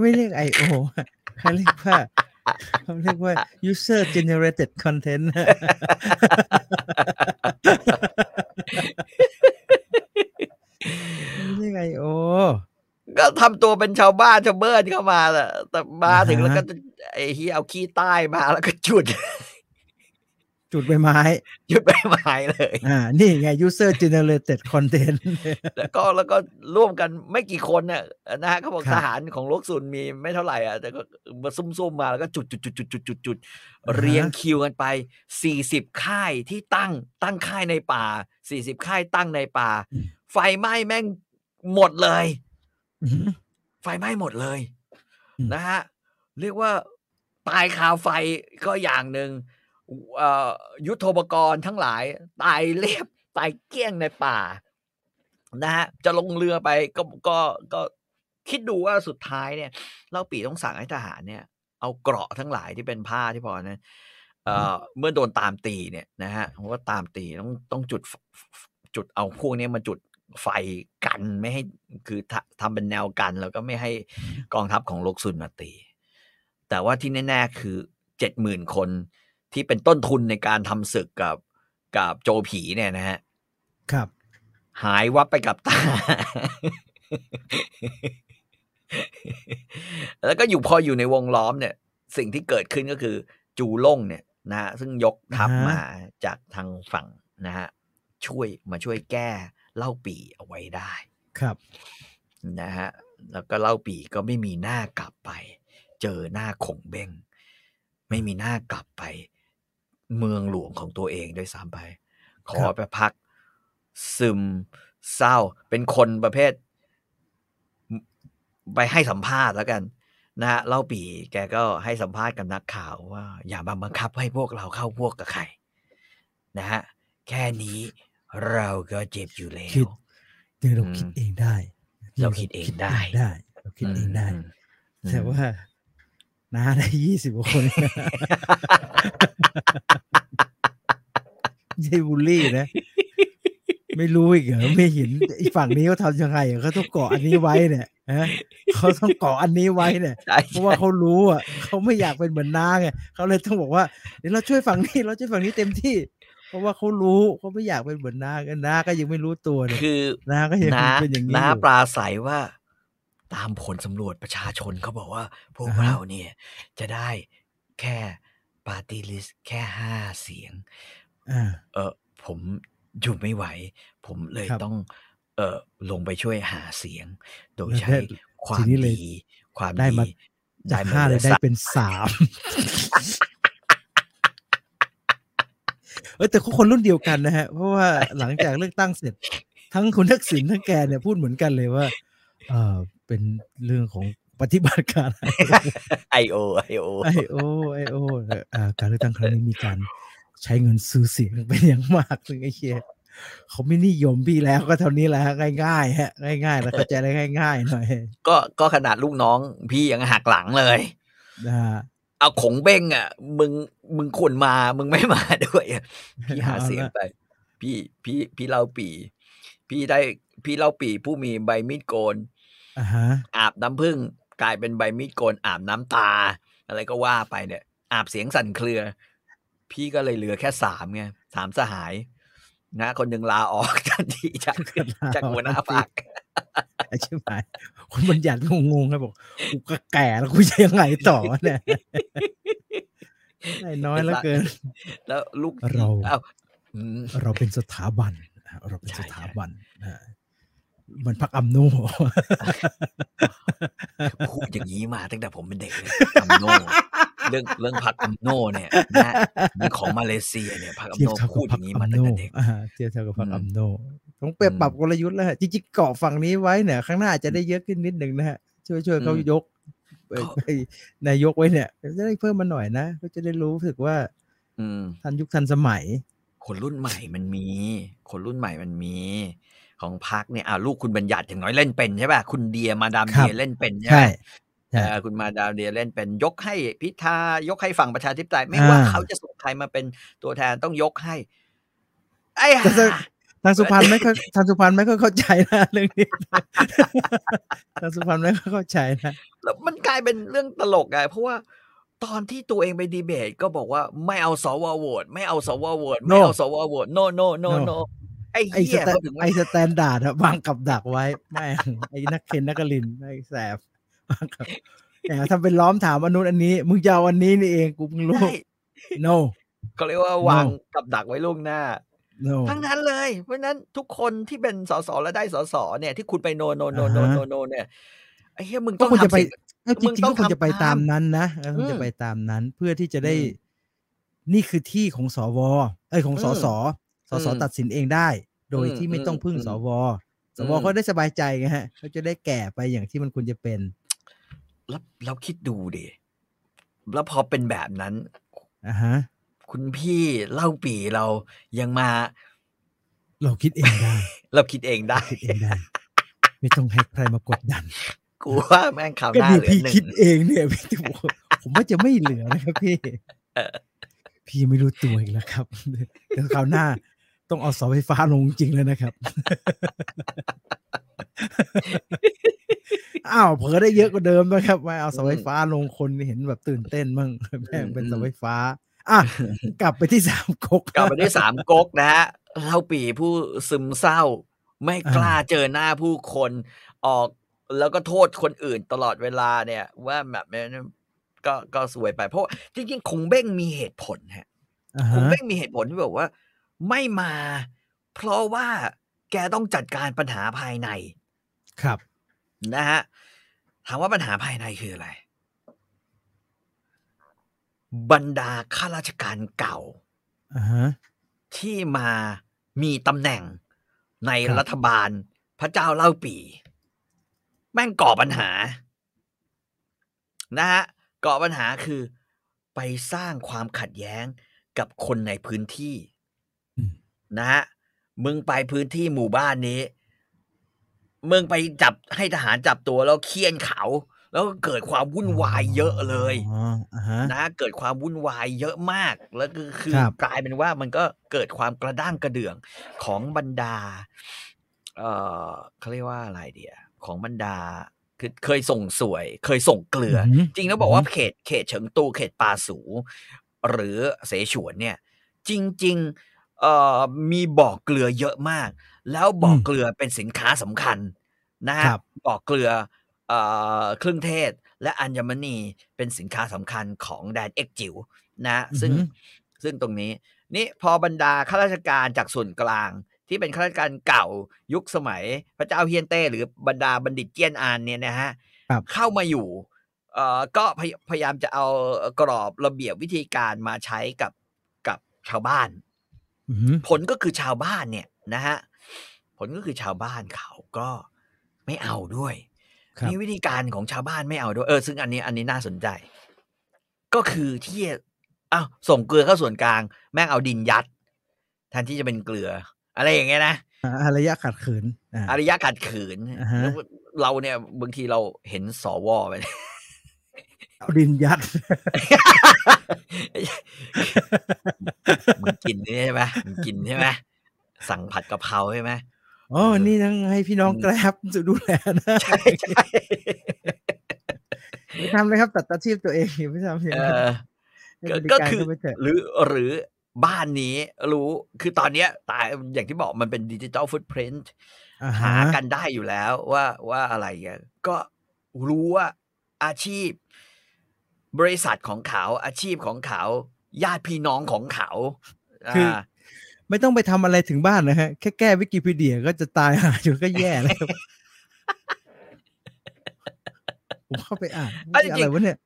ไม่เรียกไอโอเขาเรียกว่าเขาเรียกว่า user generated content ไม่เรียกไอโอ
ก็ทำตัวเป็นชาวบ้านชาวเบิร์นเข้ามาแหละแต่มาถึงแล้วก็ไอ้เฮียเอาขี้ใต้มาแล้วก็จุด
จุดใบไม้
จุดใบไม้เลย
อ่า นี่ไง user generated content
แล้วก็แล้วก็ร่วมกันไม่กี่คนน่ะนะฮะเขาบอก
ครับ
ทหารของโลกซุนมีไม่เท่าไหร่อะแต่ก็มาซุ่มๆมาแล้วก็จุดจุดจุดจุดจุดจุดจุด
อ่าฮะ
เรียงคิวกันไปสี่สิบค่ายที่ตั้งตั้งค่ายในป่าสี่สิบค่ายตั้งในป่า ไฟไหม้แม่งหมดเลย
อือหือ
ไฟไหม้หมดเลย
อืม
นะฮะ เรียกว่าตายคาไฟก็อย่างหนึ่งเอ่อ ยุทโธปกรณ์ทั้งหลายตายเรียบตายเกลี้ยงในป่านะฮะจะลงเรือไปก็ก็ก็คิดดูว่าสุดท้ายเนี่ยเราปีต้องสั่งให้ทหารเนี่ย เอาเกราะทั้งหลายที่เป็นผ้าที่พอนั้นเอ่อเมื่อโดนตามตีเนี่ยนะฮะเพราะว่าตามตีต้องต้องจุดฟจุดเอาพวกเนี้ยมาจุดไฟกันไม่ให้คือทำทำเป็นแนวกันแล้วก็ไม่ให้กองทัพของโลกซุนมาตี แต่ว่าที่แน่ๆคือเจ็ดหมื่นคน ที่เป็นต้นทุนในการทำศึกกับกับโจผีเนี่ยนะฮะ
ครับ
หายวับไปกับตา แล้วก็อยู่พออยู่ในวงล้อมเนี่ย สิ่งที่เกิดขึ้นก็คือ จูล่งเนี่ยนะฮะซึ่งยกทัพ
อ่าฮะ
มาจากทางฝั่งนะฮะช่วยมาช่วยแก้เล่าปีเอาไว้ได้
ครับ
นะฮะแล้วก็เล่าปีก็ไม่มีหน้ากลับไป เจอหน้าขงเบ้งไม่มีหน้ากลับไป เมืองหลวงของตัวเองด้วยซ้ำไป ขอ
ครับ
ไปพัก ซึมเศร้า เป็นคนประเภท ไปให้สัมภาษณ์แล้วกัน นะฮะเล่าปีแกก็ให้สัมภาษณ์กับนักข่าวว่า อย่ามาบังคับให้พวกเราเข้าพวกกับใครนะฮะแค่นี้เราก็เจ็บอยู่แล้
คิด
ว
เดี๋ยวเรา
อืม
คิดเองได้
เราคิดเองได้
ได้ เราคิดเองได้
มอืม
แต่ว่าน้าได้ยี่สิบกว่าคน ไม่ใช่บูลลี่นะ ไม่รู้อีกเหรอไม่เห็นอีกฝั่งนี้เขาทำยังไงอะเขาต้องเกาะอันนี้ไว้เนี่ยฮะเขาต้องเกาะอันนี้ไว้เนี่ย
ใช่
เพราะว่าเขารู้อะเขาไม่อยากเป็นเหมือนน้าไงเขาเลยต้องบอกว่าเดี๋ยวเราช่วยฝั่งนี้เราช่วยฝั่งนี้เต็มที่ เพราะว่าเขารู้เขาไม่อยากเป็นเหมือนน้ากันน้าก็ยังไม่รู้ตัวเนี่ย
คือ
น้าก็ยัง
น้า
เป็นอย่างนี้
น้า
อยู่
ปลาใสว่าตามผลสำรวจประชาชนเขาบอกว่า พวก
อ่าฮะ
เราเนี่ยจะได้แค่ปาร์ตี้ลิสแค่ห้าเสียง
อ่า
เออผมอยู่ไม่ไหว ผมเลย
ครับ
ต้อง เออลงไปช่วยหาเสียง โดย
แล้ว
ใช้
ได้
ควา
ที
ม
นี้เลย
ดี ความ
ได้มา
ดี
จาก
มา
ห้า
ห
เล
ลื
ย
อ
ได้
สาม
เป็นสามเออแต่คนรุ่นเดียวกันนะฮะ เพราะว่าหลังจากเลือกตั้งเสร็จ ทั้งคุณทักษิณทั้งแกเนี่ยพูดเหมือนกันเลยว่า เออเป็นเรื่องของปฏิบัติการ
ไอโอไอโอ
ไอโอไอโออ่าการเลือกตั้งครั้งนี้มีการ ใช้เงินซื้อเสียงเป็นอย่างมากซึ่งไอ้เชียเขาไม่นิยมพี่แล้วก็เท่านี้แหละฮะง่ายๆฮะง่ายๆแล้วเข้าใจได้ง่ายๆหน่อย
ก็ก็ขนาดลูกน้องพี่ยังหักหลังเลย
นะฮะ
เอาขงเบ้งอะ มึงมึงควรมามึงไม่มาด้วยอะพี่หาเสียงไป พี่พี่พี่เล่าปี พี่ได้พี่เล่าปีผู้มีใบมีดโกน
อ่าฮะ
อาบน้ำผึ้งกลายเป็นใบมีดโกนอาบน้ำตา อะไรก็ว่าไปเนี่ย อาบเสียงสั่นเครือ พี่ก็เลยเหลือแค่สามไงสามสหาย นะ คนหนึ่งลาออกทันทีจากจากหัวหน้าพัก
ไอ้ใช่ไหมคนบัญญัติงงๆครับบอกกูก็แก่แล้วกูจะยังไงต่อวะเนี่ยได้น้อยแล้วเกิน
แล้วลูก
เรา
เอ้าอืม
เราเป็นสถาบันนะเราเป็น
ใช่
สถาบันนะมันพักอัมโน
พูดอย่างนี้มาตั้งแต่ผมเป็นเด็กเลยอัมโน เรื่องเรื่องพักอัมโนเนี่ยนะมันของมาเลเซียเนี่ยพักอัม
เทียบ
โน
เท่า
พู
กับ
ดอ
พั
ย่ากงนี้มา
อัม
ตั้
โน
งแต่เด็ก
อ่าเทียบเท่ากับพัก
อืม
อัมโนต้องไปปรับกลยุทธ์แล้วฮะจริงๆเกาะฝั่งนี้ไว้เนี่ย ข้างหน้าอาจจะได้เยอะขึ้นนิดหนึ่งนะฮะช่วยช่วยเขา
อืม
ยกไปไปนายกไว้เนี่ยจะได้เพิ่มมาหน่อยนะก็จะได้รู้สึกว่า
อืม
ทันยุคทันสมัย
คนรุ่นใหม่มันมี คนรุ่นใหม่มันมี ของพักเนี่ยอ่าลูกคุณบัญญัติอย่างน้อยเล่นเป็นใช่ป่ะคุณเดียมาดาม
ครั
เดี
บ
ยเล่นเป็นใช่
ใช่
ไหม
ใช่
เออคุณมาดามเดียเล่นเป็นยกให้พิธายกให้ฝั่งประชาธิปไตยไม่ว่า
อ่า
เขาจะส่งใครมาเป็นตัวแทนต้องยกให้ ไอ้
แต่
ห่า
ทางสุพรรณไม่ค่อยทางสุพรรณไม่ค่อยเข้าใจนะเรื่องนี้ทางสุพรรณไม่ค่อยเข้าใจนะ
แล้วมันกลายเป็นเรื่องตลกไงเพราะว่าตอนที่ตัวเองไปดีเบตก็บอกว่าไม่เอาสวโหวตไม่เอาสวโหวตไม่เอาสวโหวต no no no no ไอ้
ไอ้ส
เหี้ย
แต
เขาถึง
ไอ้ stan dard อะวางกับดักไว้แม่งไอ้นักเคนนักกลินไอ้แสบวางกับ แหมทำเป็นล้อมถามอันนู้นอันนี้ มึงจะเอาอันนี้นี่เองกูเพิ่งรู้
ใช่
no
เขาเรียกว่าวางกับดักไว้ล่วงหน้า
no
ทั้งนั้นเลย เพราะฉะนั้นทุกคนที่เป็นสสและได้สสเนี่ย ที่คุณไปโนโนโนโน
อ่าฮะ
โนโนเนี่ยไอ้เหี้ยมึง
ก็
ต้อง
ควรจะ
ทำ
ไป
สิ่ง
เอ้าจ
มึง
ริง
ต้
ๆ
อ
ก็
ง
ควรจะไป
ทำตา
ตามมนั้นนะเออควรจะ
อืม
ไปตามนั้น เพื่อที่จะได้
อืม
นี่คือที่ของสวเอ้ยของ
อืม
สสสส
อืม
ตัดสินเองได้ โดย
อืม
ที่ไม่ต้องพึ่ง
อืม
สวสว
อืม
เขาได้สบายใจไงฮะเขาจะได้แก่ไปอย่างที่มันควรจะเป็น
แล้วแล้วคิดดูดิแล้วพอเป็นแบบนั้น
อะฮะ
คุณพี่เล่าปีเรายังมา
เราคิดเองได้
เราคิดเองได้
คิดเองได้ไม่ต้องให้ใครมากดดัน
กูว่าแม่งข่าว
ก็
หน้า
ดี
เหลือ
พี่
หนึ่
คิด
ง
เองเนี่ยพี่จะบอกผมว่าจะไม่เหลือนะครับพี่
เออ
พี่ไม่รู้ตัวอีกแล้วครับเดี๋ยวคราวหน้า ต้องเอาเสาไฟฟ้าลงจริงเลยนะครับ อ้าวเผลอได้เยอะกว่าเดิมนะครับมาเอาเสาไฟฟ้าลงคนเห็นแบบตื่นเต้นมั่งแม่งเป็นเสาไฟฟ้าอะกลับไปที่สามก๊ก
กลับมาที่สามก๊กนะฮะเล่าปีผู้ซึมเศร้า ไม่กล้า
อ่า
เจอหน้าผู้คนออกแล้วก็โทษคนอื่นตลอดเวลาเนี่ย ว่าแบบนั้นก็ก็สวยไป เพราะว่าจริงๆคงเบ้งมีเหตุผลฮะ
อ่า
คง
ฮะ
เบ้งมีเหตุผลที่บอกว่า ไม่มา เพราะว่าแกต้องจัดการปัญหาภายใน
ครับ
นะฮะถามว่าปัญหาภายในคืออะไร บรรดาข้าราชการเก่า
อ่าฮะ
ที่มามีตำแหน่งใน
ครับ
รัฐบาลพระเจ้าเล่าปี แม่งก่อปัญหา นะฮะก่อปัญหาคือไปสร้างความขัดแย้งกับคนในพื้นที่
อืม
นะฮะมึงไปพื้นที่หมู่บ้านนี้ มึงไปจับให้ทหารจับตัวแล้วเคี่ยนเขา แล้วก็เกิดความวุ่นวายเยอะเลย
อ๋ออ่าฮะ
นะ เกิดความวุ่นวายเยอะมาก แล้วก็คือ
ครับ
กลายเป็นว่ามันก็เกิดความกระด้างกระเดื่องของบรรดา เออเขาเรียกว่าอะไรเดียของบรรดาคือเคยส่งสวย เคยส่งเกลือ
หื
จริงแล้วบอกว่าเขตเขตเฉิงตูเขตปาสู หรือเสฉวนเนี่ย จริง ๆ เอ่อมีบ่อเกลือเยอะมาก แล้วบ่อเกลือเป็นสินค้าสำคัญนะฮะ
ครับ
บ่อเกลือเอ่อเครื่องเทศ และอัญมณีเป็นสินค้าสำคัญของแดนเอ็กจิ๋วนะฮะซึ่ง
อือหือ
ซึ่งตรงนี้นี่พอบรรดาข้าราชการจากส่วนกลางที่เป็นข้าราชการเก่ายุคสมัยพระเจ้าเฮียนเต้ หรือบรรดาบัณฑิตเจี้ยนอานเนี่ยนะฮะ
ครับ
เข้ามาอยู่เอ่อก็พยพยายามจะเอากรอบระเบียบวิธีการมาใช้กับกับชาวบ้าน
อือหือ
ผลก็คือชาวบ้านเนี่ยนะฮะผ ลก็คือชาวบ้านเขาก็ไม่เอาด้วย
ครับ
นี่วิธีการของชาวบ้านไม่เอาด้วยเออซึ่งอันนี้อันนี้น่าสนใจ ก็คือที่อ้าวส่งเกลือเข้าส่วนกลาง แม่งเอาดินยัดแทนที่จะเป็นเกลือ อะไรอย่างเงี้ยนะ
อ่าอารยะขัดขืนอ่า
อารยะขัดขืน
อ่าฮะ
แล้วเราเนี่ยบางทีเราเห็นสวไป
เอาดินยัด
มึงกินนี่ใช่ไหมมึงกินใช่ไหมสั่งผัดกะเพราใช่ไหม
อ๋อ นี่ทั้งให้พี่น้อง
อืม
แกร็บดูแลนะ
ใช่ใช่
ไม่ทำเลยครับ ตัดอาชีพตัวเองอย่าไม่ทำอย่าง
เอ
นั้น
อ
ให้
ก็
บริ
ก็
การ
คือ
เข้าไปเถอะ
หรือหรือบ้านนี้รู้คือตอนเนี้ยตายอย่างที่บอกมันเป็นดิจิ t a ลฟุตพิ i น t
อ่า
หา
ฮะ
กันได้อยู่แล้วว่าว่าอะไรอะก็รู้ว่าอาชีพ บริษัทของเขาอาชีพของเขา ญาติพี่น้องของเขา
คือ
อ่า
ไม่ต้องไปทำอะไรถึงบ้านนะฮะ แค่แก้วิกิพีเดียก็จะตายหาอยู่ก็แย่แล้ว ผมเข้าไปอ่าน
อัน
นี่
จริง
อะไรวะเนี่ย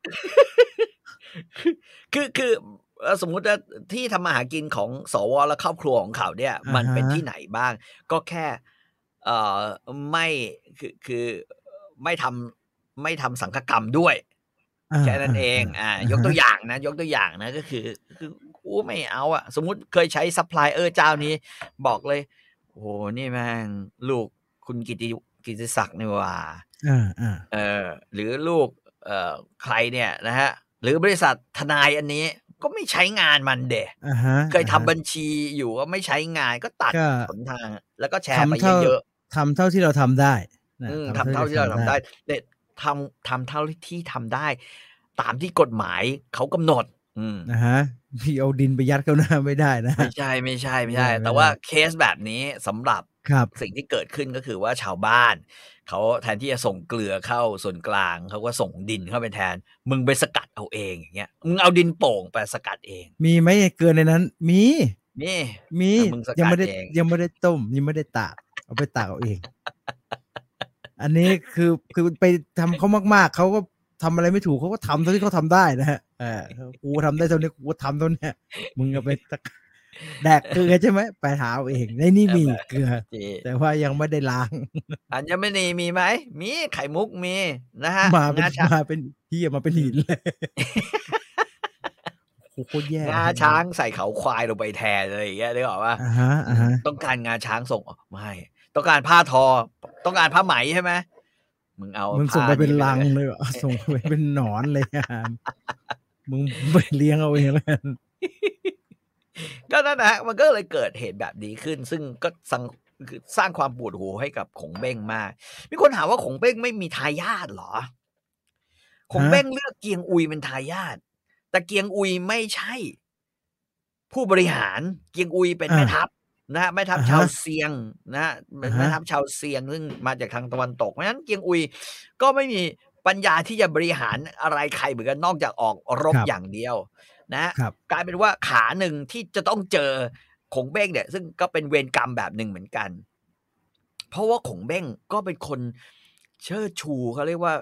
คือคือเอ่อสมมุติว่าที่ทำมาหากินของสวและครอบครัวของเขาเนี่ย
อ่าฮะ
มันเป็นที่ไหนบ้าง ก็แค่ เอ่อไม่คือคือไม่ทำไม่ทำสังฆกรรมด้วย
อ่า
แค่นั้นเองอ่ายกตัว
ฮะ
อย่างนะ ยกตัวอย่างนะก็คือ คือกูไม่เอาอะสมมุติเคยใช้ซัพพลายเออร์เจ้านี้ บอกเลยโอ้โหนี่แม่งลูกคุณกิติกิติศักดิ์นี่หว่า
อ่าอ่า
เออ หรือลูกเอ่อใครเนี่ยนะฮะ หรือบริษัททนายอันนี้ก็ไม่ใช้งานมันเดะ
อ่าฮะ
เคยทำบัญชีอยู่ก็ไม่ใช้งานก็ตัด
ก็
ผลทาง แล้วก็แชร์ไป
ทำเท่า
เยอะ
ทำเท่าที่เราทำได้
ๆ
นะ
อืมทำเท่าที่เราทำได้เด็ด ทำทำเท่าที่ทำได้ ตามที่กฎหมายเขากำหนดอืม
นะฮะพี่เอาดินไปยัดเข้าหน้าไม่ได้นะ
ไม่ใช่ไม่ใช่ไม่ใช่
ไม่ได้
แต่ว่าเคสแบบนี้สำหรับ
ครับ
สิ่งที่เกิดขึ้นก็คือว่าชาวบ้าน เขาแทนที่จะส่งเกลือเข้าส่วนกลางเขาก็ส่งดินเข้าไปแทน มึงไปสกัดเอาเองอย่างเงี้ยมึงเอาดินโป่งไปสกัดเอง
มีไหมเกินในนั้น มี
นี่
มี
แต่มึงสกัด
ยังไม่ได้
เอง
ยังไม่ได้ต้มยังไม่ได้ตากเอาไปตากเอาเอง อันนี้คือคือไปทำเขามากๆ เขาก็ทำอะไรไม่ถูกเขาก็ทำเท่าที่เขาทำได้นะฮะเออกูทำได้เท่านี้กูก็ทำเท่านี้มึงก็ไปตะแดกเกลือใช่ไหมไปหาเอาเองในนี่มีเกลือ
จี
แต่ว่ายังไม่ได้ล้าง
อัญมณีมีไหมมีไข่มุกมีนะฮะ
มาเป็น
งาช้าง
มาเป็นเฮียมาเป็นหินเลยโอ้โหโคตรแย่
งาช้างใส่เขาควายลงไปแทนอะไรอย่างเงี้ยได้บอกว่า
อ่าฮะอ่าฮะ
ต้องการงาช้างส่งออกไม่ ต้องการผ้าทอ ต้องการผ้าไหมใช่ไหมมึงเอา
มึงส่งไป
ผ้า
เป็น
ล
ลัง
ย
เลยเหรอส่งไปเป็นหนอนเลยอะมึงไปเลี้ยงเอาเองแล้วกัน
ก็นั่นนะฮะมันก็เลยเกิดเหตุแบบนี้ขึ้น ซึ่งก็สังคือสร้างความปวดหัวให้กับขงเบ้งมาก มีคนถามว่าขงเบ้งไม่มีทายาทเหรอ ขงเบ้งเลือกเกียงอุยเป็นทายาท แต่เกียงอุยไม่ใช่ ผู้บริหาร เกียงอุยเป็นแม่ทัพ นะฮะแม่ทัพชาวเซียงนะฮะเป็นแม่ทัพชาวเซียงซึ่งมาจากทางตะวันตกเพราะฉะนั้นเกียงอุยก็ไม่มีปัญญาที่จะบริหารอะไรใครเหมือนกันนอกจากออกรบอย่างเดียว นะฮะ
ครับ
กลายเป็นว่าขาหนึ่งที่จะต้องเจอขงเบ้งเนี่ย ซึ่งก็เป็นเวรกรรมแบบหนึ่งเหมือนกัน เพราะว่าขงเบ้งก็เป็นคนเชิดชูเขาเรียกว่า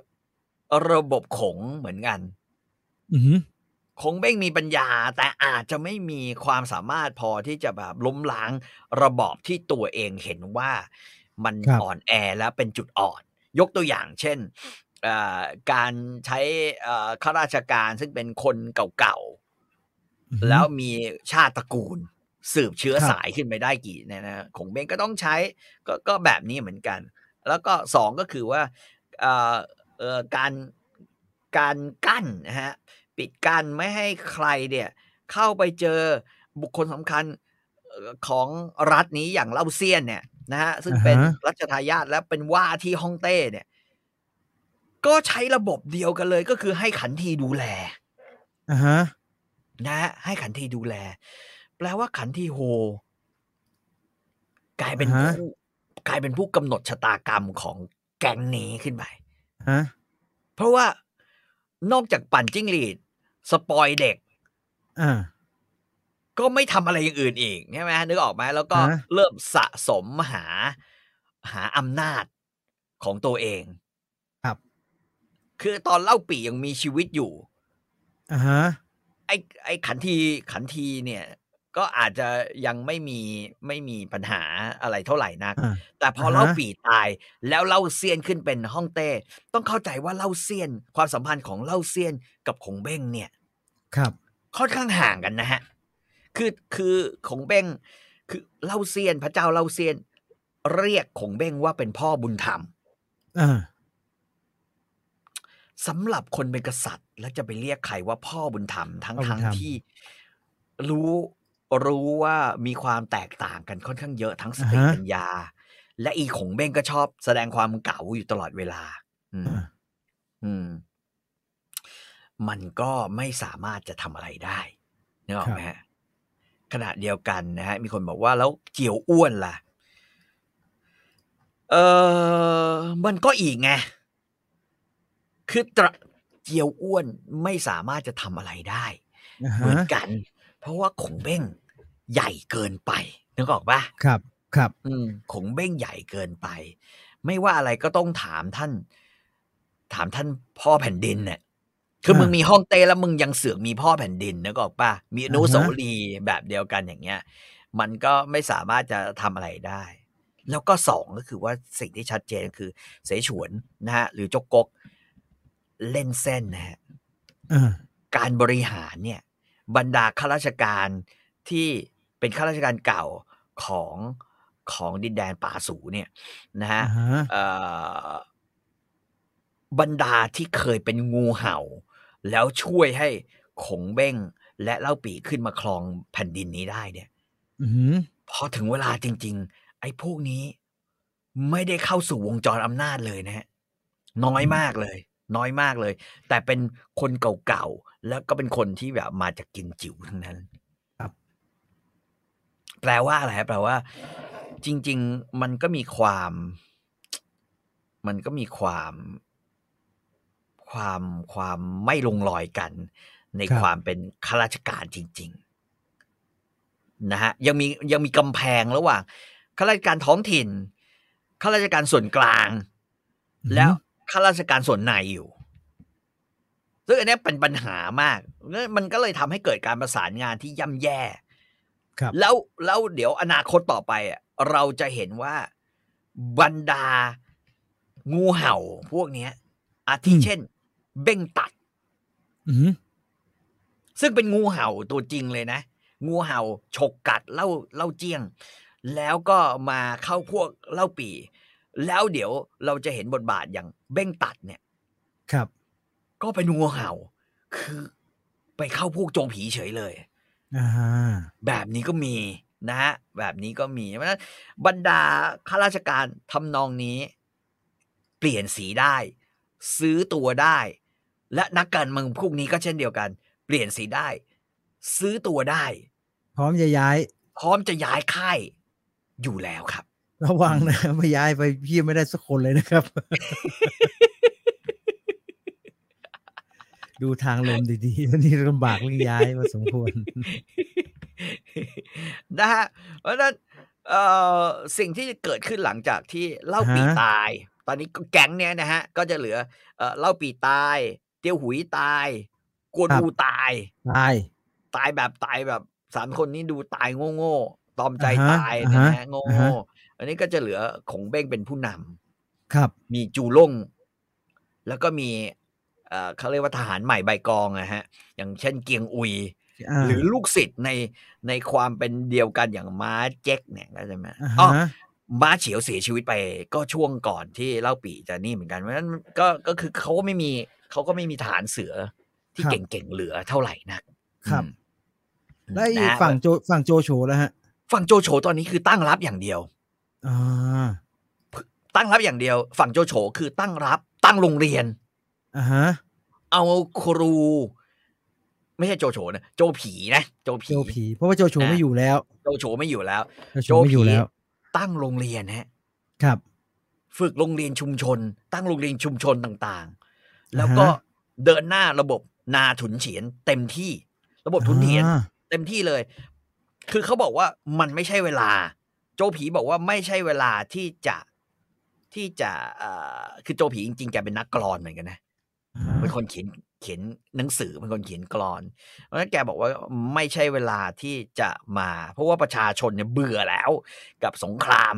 ระบบขงเหมือนกัน
อือหือ
คงเบ้งมีปัญญา แต่อาจจะไม่มีความสามารถพอที่จะแบบล้มล้างระบอบที่ตัวเองเห็นว่ามันอ่อนแอและเป็นจุดอ่อน ยกตัวอย่างเช่นเอ่อการใช้เอ่อข้าราชการซึ่งเป็นคนเก่าๆ
อือหือ
แล้วมีชาติตระกูล สืบเชื้อ
ครับ
สายขึ้นไปได้กี่เนี่ยนะของเบงก็ต้องใช้ก็ก็แบบนี้เหมือนกัน แล้วก็สองก็คือว่าเอ่อเอ่อการการกั้นนะฮะ ปิดกั้นไม่ให้ใครเนี่ยเข้าไปเจอบุคคลสำคัญเอ่อของรัฐนี้อย่างเล่าเซียนเนี่ยนะฮะซึ่งเป็น
อ่าฮะ
รัชทายาทและเป็นว่าที่ฮ่องเต้เนี่ย ก็ใช้ระบบเดียวกันเลยก็คือให้ขันทีดูแล
อ่าฮะ
นะฮะให้ขันทีดูแล แปลว่าขันทีโฮ กลายเป็น
อ่าฮะ
ผู้กลายเป็นผู้กำหนดชะตากรรมของแก๊งนี้ขึ้นไป
ฮะ
เพราะว่านอกจากปั่นจิ้งหรีด สปอยเด็ก
อ่า
ก็ไม่ทำอะไรอย่างอื่นอีกใช่ไหมนึกออกไหมแล้วก็
ฮะ
เริ่มสะสมหาหาอำนาจของตัวเอง
ครับ
คือตอนเล่าปียังมีชีวิตอยู่
อ่าฮะ
ไอ้ไอ้ขันทีขันทีเนี่ย ก็อาจจะยังไม่มีไม่มีปัญหาอะไรเท่าไหร่นัก
อ่า
แต่พอ
อ่าฮะ
เล่าปีตายแล้วเล่าเซียนขึ้นเป็นฮ่องเต้ ต้องเข้าใจว่าเล่าเซียน ความสัมพันธ์ของเล่าเซียนกับขงเบ้งเนี่ย
ครับ
ค่อนข้างห่างกันนะฮะ คือคือขงเบ้งคือเล่าเซียน พระเจ้าเล่าเซียน เรียกขงเบ้งว่าเป็นพ่อบุญธรรม
อ่า
สำหรับคนเป็นกษัตริย์ แล้วจะไปเรียกใครว่าพ่อบุญธรรมทั้ง
พ่อบุญ
ทั้ง
ธรรม
ที่รู้ รู้ว่ามีความแตกต่างกันค่อนข้างเยอะทั้งสติ
อ่าฮะ
ปัญญา และอีขงเบ้งก็ชอบแสดงความเก่าอยู่ตลอดเวลา อืม
อ่า
อืม มันก็ไม่สามารถจะทำอะไรได้นึกออกไหมฮะขณะเดียวกันนะฮะ มีคนบอกว่าแล้วเจียวอ้วนล่ะ เออมันก็อีกไง คือตระเจียวอ้วนไม่สามารถจะทำอะไรได้
อ่า
เหมื
ฮะ
อนกัน เพราะว่าขงเบ้งใหญ่เกินไปนึกออกปะ
ครับ ครับ
อืมขงเบ้งใหญ่เกินไป ไม่ว่าอะไรก็ต้องถามท่าน ถามท่านพ่อแผ่นดินเนี่ยคือ
อ่ามึ
มึงมีห้องเต้แล้วมึงยังเสือกมีพ่อแผ่นดินนึกออกปะมีอนุ
อ่าฮะ
สาวรีย์แบบเดียวกันอย่างเงี้ย มันก็ไม่สามารถจะทำอะไรได้ แล้วก็สองก็คือว่าสิ่งที่ชัดเจนคือ เสฉวนนะฮะหรือจกกกเล่นเส้นนะฮะ
อ่า
การบริหารเนี่ย บรรดาข้าราชการที่เป็นข้าราชการเก่าของของดินแดนป่าสูเนี่ยนะฮะ
อ่าฮะ
เอ่อบรรดาที่เคยเป็นงูเห่า แล้วช่วยให้ขงเบ้งและเล่าปีขึ้นมาครองแผ่นดินนี้ได้เนี่ย
อือหือ
พอถึงเวลาจริง ๆ ไอ้พวกนี้ ไม่ได้เข้าสู่วงจรอำนาจเลยนะฮะน้อยมากเลย น้อยมากเลย แต่เป็นคนเก่าๆ แล้วก็เป็นคนที่แบบมาจากกินจิ๋วทั้งนั้น
ครับ
แปลว่าอะไรฮะแปลว่า จริง ๆ มันก็มีความ มันก็มีความ ความความไม่ลงรอยกัน ใน
ครับ
ความเป็นข้าราชการจริง ๆ นะฮะ ยังมียังมีกำแพงระหว่างข้าราชการท้องถิ่นข้าราชการส่วนกลาง
อือหือ
แล้วข้าราชการส่วนในอยู่ ซึ่งอันเนี้ยเป็นปัญหามาก มันก็เลยทำให้เกิดการประสานงานที่ย่ำแย่
ครับ
แล้วแล้วเดี๋ยวอนาคตต่อไปอะเราจะเห็นว่าบรรดางูเห่าพวกเนี้ย อาทิ
อืม
เช่น เบ้งตัด
อือหือ
ซึ่งเป็นงูเห่าตัวจริงเลยนะ งูเห่าฉกกัดเล่าเล่าเจียง แล้วก็มาเข้าพวกเล่าปี แล้วเดี๋ยวเราจะเห็นบทบาทอย่างเบ้งตัดเนี่ย
ครับ
ก็เป็นงูเห่า คือไปเข้าพวกโจงผีเฉยเลย
อ่าฮะ
แบบนี้ก็มีนะฮะแบบนี้ก็มีเพราะฉะนั้นบรรดาข้าราชการทำนองนี้ เปลี่ยนสีได้ ซื้อตัวได้ และนักการเมืองพวกนี้ก็เช่นเดียวกัน เปลี่ยนสีได้ ซื้อตัวได้
พร้อมจะย้าย
พร้อมจะย้ายค่ายอยู่แล้วครับ
ระวังนะไม่ย้ายไปพี่ไม่ได้สักคนเลยนะครับ ดูทางลมดีๆวันนี้ลำบากเรื่องย้ายพอสมควร
นะฮะเพราะฉะนั้นเอ่อสิ่งที่เกิดขึ้นหลังจากที่เล่าปี
ฮะ
ตาย ตอนนี้ก็แก๊งเนี้ยนะฮะ ก็จะเหลือเอ่อเล่าปีตาย เตียวหุยตายกวนอูตาย
ตาย
ตายแบบตายแบบสามคนนี้ดูตายโง่ๆตอมใจ
อ่าฮะ
ตาย
อ่า
นะ
ฮะ
ฮะโง่
อ่าฮะ
ๆอันนี้ก็จะเหลือขงเบ้งเป็นผู้นำ
ครับ
มีจูล่ง แล้วก็มี เอ่อเขาเรียกว่าทหารใหม่ใบกองนะฮะ อย่างเช่นเกียงอุยาหรือลูกศิษย์ในในความเป็นเดียวกันอย่างม้าเจ๊กเนี่ยก็ใช่ไหม
อ่า
อ๋อ
ฮะ
ม้าเฉียวเสียชีวิตไปก็ช่วงก่อนที่เล่าปีจะนี่เหมือนกันเพราะฉะนั้นก็ก็คือเขาก็ไม่มีเขาก็ไม่มีทหารเสือที่
ครับ
เก่งๆเหลือเท่าไหร่นัก
ครับ
อืม
แล้วไอ้
นะ
ฝั่งโจฝั่งโจโฉแล้วฮะ
ฝั่งโจโฉตอนนี้คือตั้งรับอย่างเดียว
อ่า
ตั้งรับอย่างเดียว ฝั่งโจโฉคือตั้งรับตั้งโรงเรียน
อ่าฮะ
เอาครู ไม่ใช่โจโฉนะโจผีนะโจผี
โจผี เพราะว่าโจโฉไม่อยู่แล้ว
โจโฉไม่อยู่แล้ว
โจโฉไม่อยู่แล้ว
ตั้งโรงเรียนฮะ
ครับ
ฝึกโรงเรียนชุมชน ตั้งโรงเรียนชุมชนต่างๆ แล้วก็
อ่าฮะ
เดินหน้าระบบนาถุนเฉียน เต็มที่ ระบบถุนเฉียน
อ่า
เต็มที่เลย คือเขาบอกว่ามันไม่ใช่เวลา โจผีบอกว่าไม่ใช่เวลาที่จะที่จะเอ่อคือโจผีจริงๆแกเป็นนักกลอนเหมือนกันนะ เป็นคนเขียนเขียนหนังสือเป็นคนเขียนกลอน เพราะฉะนั้นแกบอกว่าไม่ใช่เวลาที่จะมา เพราะว่าประชาชนเนี่ยเบื่อแล้วกับสงคราม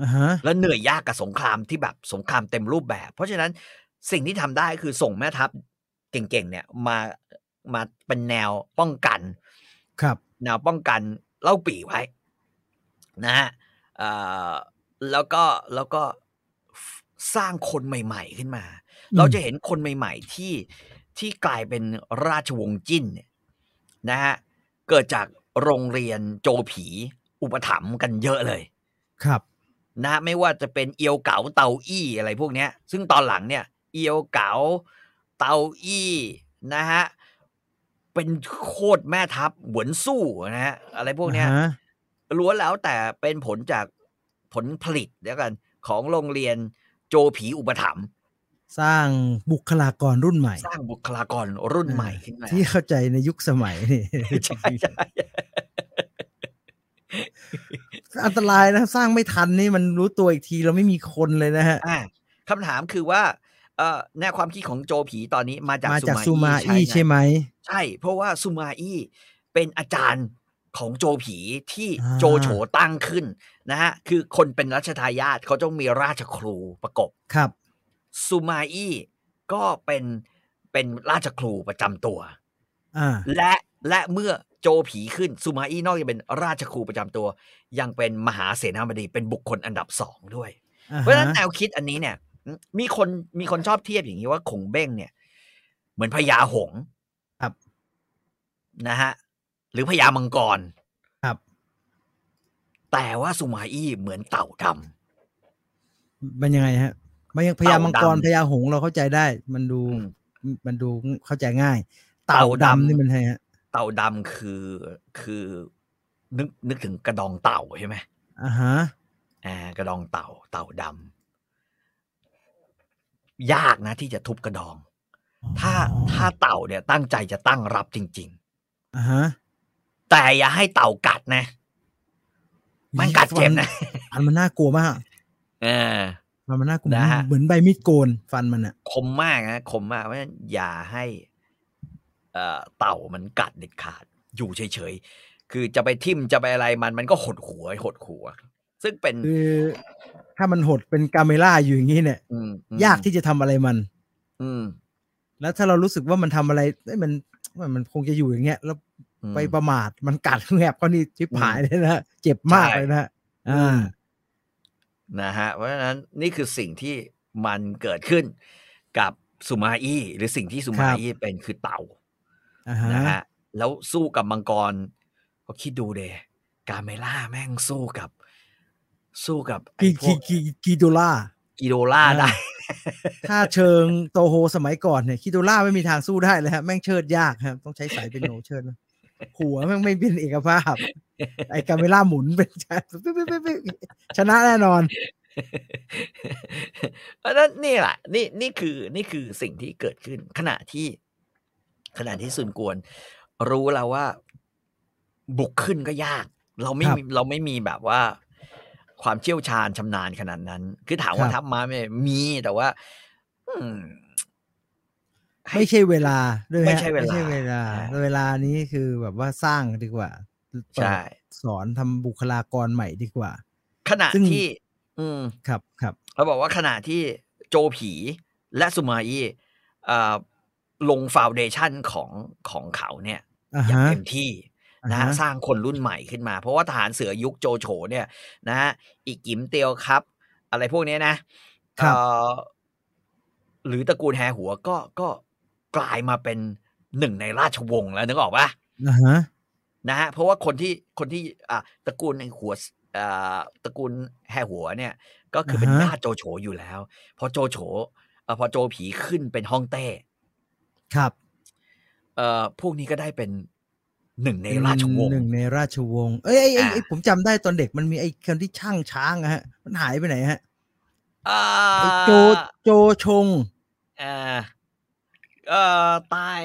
อ่าฮะ
และเหนื่อยยากกับสงครามที่แบบสงครามเต็มรูปแบบ เพราะฉะนั้นสิ่งที่ทำได้คือส่งแม่ทัพเก่งๆเนี่ยมามาเป็นแนวป้องกัน
ครับ
แนวป้องกันเล่าปีไว้ นะฮะเอ่อแล้วก็แล้วก็สร้างคนใหม่ ๆขึ้นมา
อืม
เราจะเห็นคนใหม่ ๆ ที่ที่กลายเป็นราชวงศ์จิ้นเนี่ยนะฮะเกิดจากโรงเรียนโจผีอุปถัมภ์กันเยอะเลย
ครับ
นะไม่ว่าจะเป็นเอียวเก๋าเตาอี้อะไรพวกเนี้ย ซึ่งตอนหลังเนี่ย เอียวเก๋าเตาอี้นะฮะเป็นโคตรแม่ทัพหวนสู้นะฮะอะไรพวกเนี้ย
อ่าฮะ
ล้วนแล้วแต่เป็นผลจากผลผลิตเดียวกัน ของโรงเรียนโจผีอุปถัมภ์
สร้างบุคลากรรุ่นใหม่
สร้างบุคลากรรุ่นใหม่ขึ้นมา
ที่เข้าใจในยุคสมัยนี่
ใช่ใช่
อันตรายนะ สร้างไม่ทันนี่มันรู้ตัวอีกทีเราไม่มีคนเลยนะฮะ
อ่าคำถามคือว่าเอ่อแนวความคิดของโจผีตอนนี้มาจาก
มาจาก
ซู
ซูมา
มา
อี้
อี้
ใช่ไหม
ใช่ เพราะว่าซูมาอี้เป็นอาจารย์ของโจผีที่
อ่า
โจโฉตั้งขึ้นนะฮะคือคนเป็นรัชทายาทเขาต้องมีราชครูประกบ
ครับ
ซูมาอี้ก็เป็นเป็นราชครูประจำตัว
อ่า
และและเมื่อโจผีขึ้นซูมาอี้นอกจากเป็นราชครูประจำตัว ยังเป็นมหาเสนาบดีเป็นบุคคลอันดับสองด้วย
อ่า
เพราะฉะนั้น
ฮะ
แนวคิดอันนี้เนี่ย มีคนมีคนชอบเทียบอย่างนี้ว่าขงเบ้งเนี่ย เหมือนพญาหงส์
ครับ
นะฮะหรือพญามังกร
ครับ
แต่ว่าซูมาอี้เหมือนเต่าด
เป็นยังไงฮะ มันยังพญามังกร
เต่าดำ
พญาหงส์เราเข้าใจได้ มันดูำ
อืม
มันดูเข้าใจง่าย เต่า
เต่าดำ
ดำนี่มันไงฮะ
เต่าดำคือคือนึกนึกถึงกระดองเต่าใช่ไหม
อ่าฮะ
อ่ากระดองเต่า เต่าดำยากนะที่จะทุบกระดอง ถ้าถ้าเต่าเนี่ยตั้งใจจะตั้งรับจริง
อ่าฮะ
ๆแต่อย่าให้เต่ากัดนะมันกัดเจ็บนะ
ฟันมันน่ากลัวมาก
เออ
ฟันมันน่ากลัว
นะฮะ
เหมือนใบมีดโกนฟันมันอะ
คมมากนะคมมากเพราะฉะนั้นอย่าให้เอ่อเต่ามันกัดเด็ดขาด อยู่เฉยๆคือจะไปทิ่มจะไปอะไรมันมันก็หดหัวหดหัว ซึ่งเป็น
คือถ้ามันหดเป็นกาเมล่าอยู่อย่างนี้เนี่ย
มอืม
ยากที่จะทำอะไรมัน
อืม
แล้วถ้าเรารู้สึกว่ามันทำอะไรเอ้ยมันมันมันคงจะอยู่อย่างเงี้ย แล้ว
อืม
ไปประมาทมันกัดแงบก็นี่ชิบหายเลยนะเจ็บมาก
ใช่
เลยนะ
อื
อ่า
ม นะฮะเพราะฉะนั้นนี่คือสิ่งที่มันเกิดขึ้นกับสุมาอี้หรือสิ่งที่สุมาอี้เป็นคือเต่า
อ่าฮะ
นะฮะแล้วสู้กับมังกรก็คิดดูเดกาเมล่าแม่งสู้กับ สู้กับไอ้
กี
พ
กี
วก
กีกีโดล่า
กิโดล่า
อ่า
ได้
ถ้าเชิงโตโฮสมัยก่อนเนี่ยคิโดล่าไม่มีทางสู้ได้เลยฮะแม่งเชิดยากครับ ต้องใช้สายเป็นโนเชิดนะ หัวแม่งไม่เป็นเอกภาพ ไอ้กาเมล่าหมุนเป็นชนะแน่นอน
เพราะฉะนั้นนี่แหละนี่นี่คือนี่คือสิ่งที่เกิดขึ้นขณะที่ ขณะที่ซุนกวน รู้แล้วว่า บุกขึ้นก็ยาก เราไม่
ครับ
มีเราไม่มีแบบว่า ความเชี่ยวชาญชำนาญขนาดนั้น คือถามว่า
ครับ
ทัพม้าไหมมีแต่ว่าอืมให้
ไม่ใช่เวลาด้วยฮะ
ไม่ใช่เวลา
ไม่ใช่เวลา
อ่า
เวลานี้คือแบบว่าสร้างดีกว่าเปิด
ใช่
สอนทำบุคลากรใหม่ดีกว่า
ขณะ
ซึ่ง
ที่ อืม
ครับครับ
เราบอกว่าขณะที่โจผีและสุมาอี้เอ่อลงฟาวเดชันของของเขาเนี่ย
อ่า
อย่าง
ฮะ
เต็มที่นะ
อ่าฮะ
สร้างคนรุ่นใหม่ขึ้นมา เพราะว่าทหารเสือยุคโจโฉเนี่ยนะฮะอีกกิมเตียวครับ อะไรพวกเนี้ยนะครับเอ่อหรือตระกูลแฮหัวก็ก็ กลายมาเป็นหนึ่งในราชวงศ์แล้วนึกออกปะ
อ่าฮะ
นะฮะเพราะว่าคนที่คนที่อ่าตระกูลหัวอ่าตระกูลแฮหัวเนี่ย ก็คือเป็น
อ่าฮะ
ญาติโจโฉอยู่แล้ว พอโจโฉเอ่อพอโจผีขึ้นเป็นฮ่องเต้
ครับ
เอ่อพวกนี้ก็ได้เป็นหนึ่งในราชวงศ์
หนึ่งในราชวงศ์เอ้ยไอ้ไอ้
อ่า
ไอ้ผมจำได้ตอนเด็กมันมีไอ้คนที่ช่างช้างอะฮะ มันหายไปไหนฮะ
อ่า
ไอ้โจโจชง
เอ่อ เอ่อตาย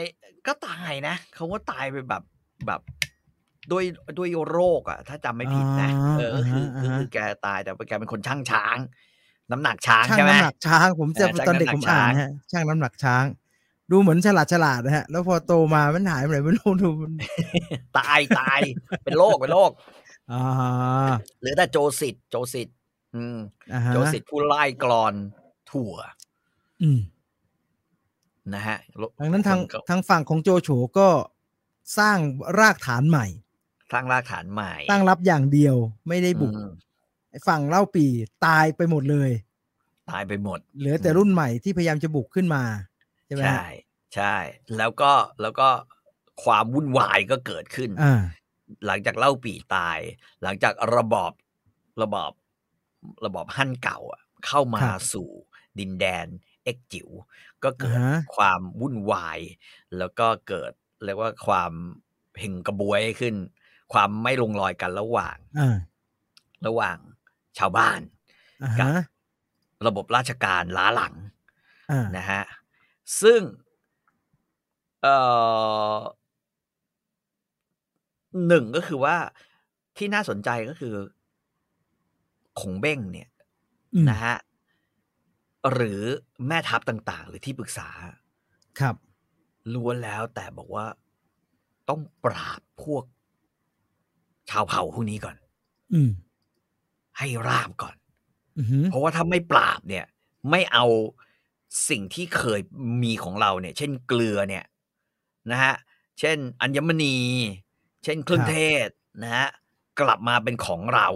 ก็ตายนะเขาว่าตายไปแบบแบบด้วยด้วยโรคอะถ้าจำไม่ผิดนะ
อ่า
เออก็คือ
อ่าฮะ
คือคือแกตายแต่ว่าแกเป็นคนช่างช้าง น้ำหนักช้าง
ช่าง
ใช่ไหม
น้ำหนักช้าง ผมจะ
เออช่าง
ตอนเด็ก
น้ำหนั
ผ
ก
มอ่าน
ช้าง
ฮะช่างน้ำหนักช้าง ดูเหมือนฉลาดฉลาดนะฮะ แล้วพอโตมามันหายไปไหนไม่รู้ดูมัน
ตายตายเป็นโรคเป็นโรค
อ่า
เหลือแต่โจสิตโจสิตอืม
อ่าฮะ
โจสิตผู้ไล่กรอนถั่ว
อืม
นะฮะ
ดังนั้นทาง
คนก็
ทางฝั่งของโจโฉก็สร้างรากฐานใหม่
สร้างรากฐานใหม่
ตั้งรับอย่างเดียวไม่ได้บุก
อืม
ไอ้ฝั่งเล่าปีตายไปหมดเลย
ตายไปหมด
เหลือแต่รุ่นใหม่ที่พยายามจะบุกขึ้นมาใช่ไหมฮะ
ใช่ใช่ แล้วก็แล้วก็ความวุ่นวายก็เกิดขึ้น
อ่า
หลังจากเล่าปีตาย หลังจากระบอบระบอบระบอบฮั่นเก่าอะเข้ามา
ครับ
สู่ดินแดน เอ็กจิ๋วก็เกิด
อ่าฮะ
ความวุ่นวาย แล้วก็เกิดเรียกว่าความเพ่งกระบวยขึ้น ความไม่ลงรอยกันระหว่าง
อ่า
ระหว่างชาวบ้าน
อ่า
กั
ฮะ
บระบบราชการล้าหลัง
อ่า
นะฮะซึ่งเอ่อหนึ่งก็คือว่าที่น่าสนใจก็คือ ขงเบ้งเนี่ย
อืม
นะฮะ หรือแม่ทัพต่าง ๆ หรือที่ปรึกษา
ครับ
ล้วนแล้วแต่บอกว่าต้องปราบพวก ชาวเผ่าพวกนี้ก่อน
อืม
ให้ราบก่อน
อือหือ
เพราะว่าถ้าไม่ปราบเนี่ย ไม่เอาสิ่งที่เคยมีของเราเนี่ย เช่นเกลือเนี่ย นะฮะ เช่น อัญมณี เช่นเครื่องเทศนะฮะ กลับมาเป็นของเรา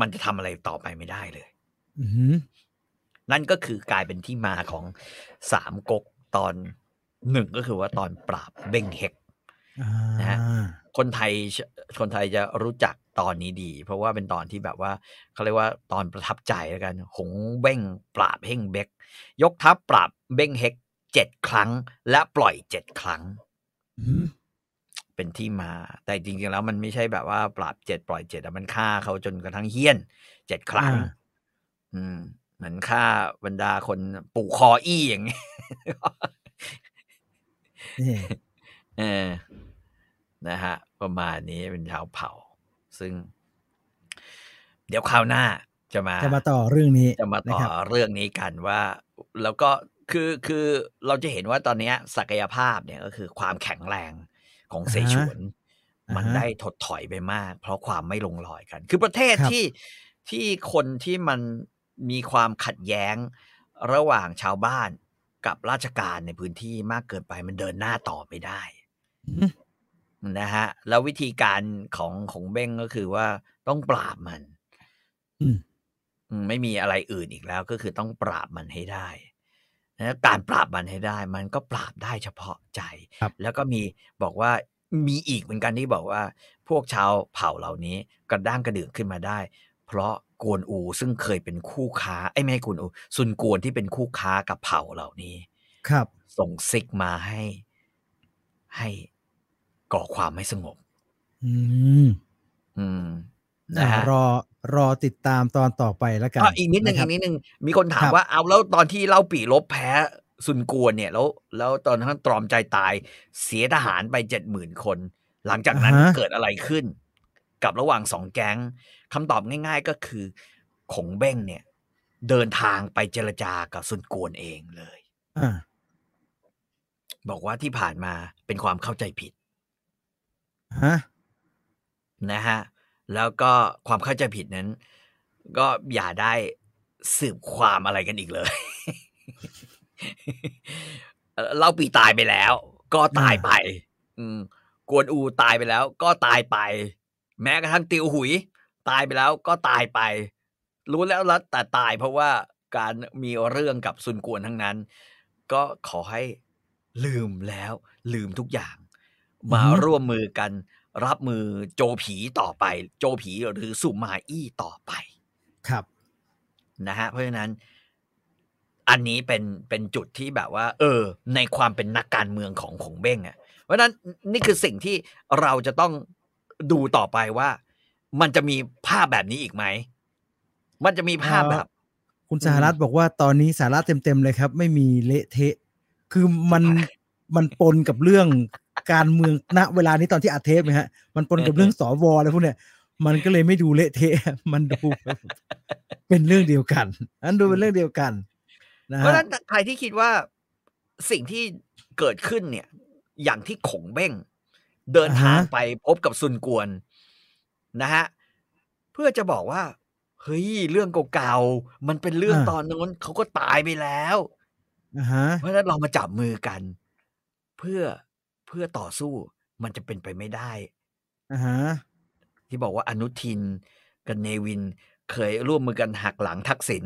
มันจะทำอะไรต่อไปไม่ได้เลย
อือหือ
นั่นก็คือกลายเป็นที่มาของสามก๊กตอนหนึ่งก็คือว่าตอนปราบเบ้งเฮก
อ่า
นะฮะคนไทยคนไทยจะรู้จักตอนนี้ดี เพราะว่าเป็นตอนที่แบบว่าเขาเรียกว่าตอนประทับใจแล้วกัน หงเบ้งปราบเฮงเบกยกทัพปราบเบ้งเฮกเจ็ดครั้ง และปล่อยเจ็ดครั้ง
อือหือ
เป็นที่มา แต่จริงๆแล้วมันไม่ใช่แบบว่าปราบเจ็ดปล่อยเจ็ดมันฆ่าเขาจนกระทั่งเฮี้ยนเจ็ดครั้ง
อ่า
อืม เหมือนฆ่าบรรดาคนปู่คออี้อย่างเงี้ย
นี่
เออนะฮะ ประมาณนี้เป็นชาวเผ่า ซึ่ง เดี๋ยวคราวหน้าจะมา
จะมาต่อเรื่องนี้
จะมาต่อ
นะครับ
เรื่องนี้กันว่า แล้วก็คือคือเราจะเห็นว่าตอนเนี้ยศักยภาพเนี่ยก็คือความแข็งแรง ของเสฉวน
อ่าฮะ
มันได้ถดถอยไปมาก เพราะความไม่ลงรอยกัน คือประเทศ
ครับ
ที่ที่คนที่มันมีความขัดแย้งระหว่างชาวบ้านกับราชการในพื้นที่มากเกินไปมันเดินหน้าต่อไม่ได้
อืม
นะฮะ แล้ววิธีการของของเบ้งก็คือว่าต้องปราบมัน
อืม
อืมไม่มีอะไรอื่นอีกแล้ว ก็คือต้องปราบมันให้ได้ นะการปราบมันให้ได้ มันก็ปราบได้เฉพาะใจ
ครับ
แล้วก็มีบอกว่ามีอีกเหมือนกันที่บอกว่า พวกชาวเผ่าเหล่านี้กระด้างกระเดื่องขึ้นมาได้ เพราะกวนอูซึ่งเคยเป็นคู่ค้าไอ้ยไม่ใช่กวนอูซุนกวนที่เป็นคู่ค้ากับเผ่าเหล่านี้
ครับ
ส่งซิกมาให้ให้ก่อความไม่สงบ
อืม
อืม
อ่า
นะฮะ
รอรอติดตามตอนต่อไปแล้วกัน
อะอีกนิดนึงะ
ค
อี
รับ
กนิดนึงมีคนถาม
ครับ
ว่าเอาแล้วตอนที่เล่าปีลบแพ้ซุนกวนเนี่ยแล้วแล้วตอนนั้นตรอมใจตายเสียทหารไปเจ็ดหมื่นคน หลังจากนั้น
อ่าฮะ
เกิดอะไรขึ้น กับระหว่างสองแก๊งคำตอบง่าย ๆ ก็คือขงเบ้งเนี่ย เดินทางไปเจรจากับซุนกวนเองเลย
อ่า
บอกว่าที่ผ่านมาเป็นความเข้าใจผิด
ฮะ
นะฮะ แล้วก็ความเข้าใจผิดนั้น ก็อย่าได้สืบความอะไรกันอีกเลยเอ่อเล่าปีตายไปแล้ว ก็ตายไป อืมกวนอูตายไปแล้ว ก็ตายไป แม้กระทั่งติวหุย ตายไปแล้ว ก็ตายไป รู้แล้วรัดแต่ตายเพราะว่าการมีเรื่องกับซุนกวนทั้งนั้น ก็ขอให้ลืมแล้ว ลืมทุกอย่าง มา
อือฮึ
ร่วมมือกัน รับมือโจผีต่อไป โจผีหรือสุมาอี้ต่อไป
ครับ
นะฮะ เพราะฉะนั้น อันนี้เป็นเป็นจุดที่แบบว่า เออ ในความเป็นนักการเมืองของของเบ้งอะ่ะ เพราะฉะนั้นนี่คือสิ่งที่เราจะต้องดูต่อไปว่า มันจะมีภาพแบบนี้อีกไหม มันจะมีภาพแบบ
คุณสหรัฐบอกว่าตอนนี้สาระเต็มๆเลยครับ ไม่มีเละเทะ คือมันมันปนกับเรื่อง การเมืองณเวลานี้ตอนที่อัดเทปไหมฮะ มันปนกับเรื่องสวอะไรพวกเนี้ยมันก็เลยไม่ดูเละเทะมันดูแบบเป็นเรื่องเดียวกันอันดูเป็นเรื่องเดียวกันนะ
เพราะ
ฮะ
ฉะนั้นใครที่คิดว่าสิ่งที่เกิดขึ้นเนี่ย อย่างที่ขงเบ้ง เดินทางไปพบกับซุนกวนนะฮะเพื่อจะบอกว่าเฮ้ยเรื่องเก่าๆมันเป็นเรื่องตอนนู้นเขาก็ตายไปแล้ว
อ่าฮะ
เพราะฉะนั้นเรามาจับมือกัน เพื่อ เพื่อต่อสู้มันจะเป็นไปไม่ได้
อ่าฮะ
ที่บอกว่าอนุทินกับเนวินเคยร่วมมือกันหักหลังทักษิณ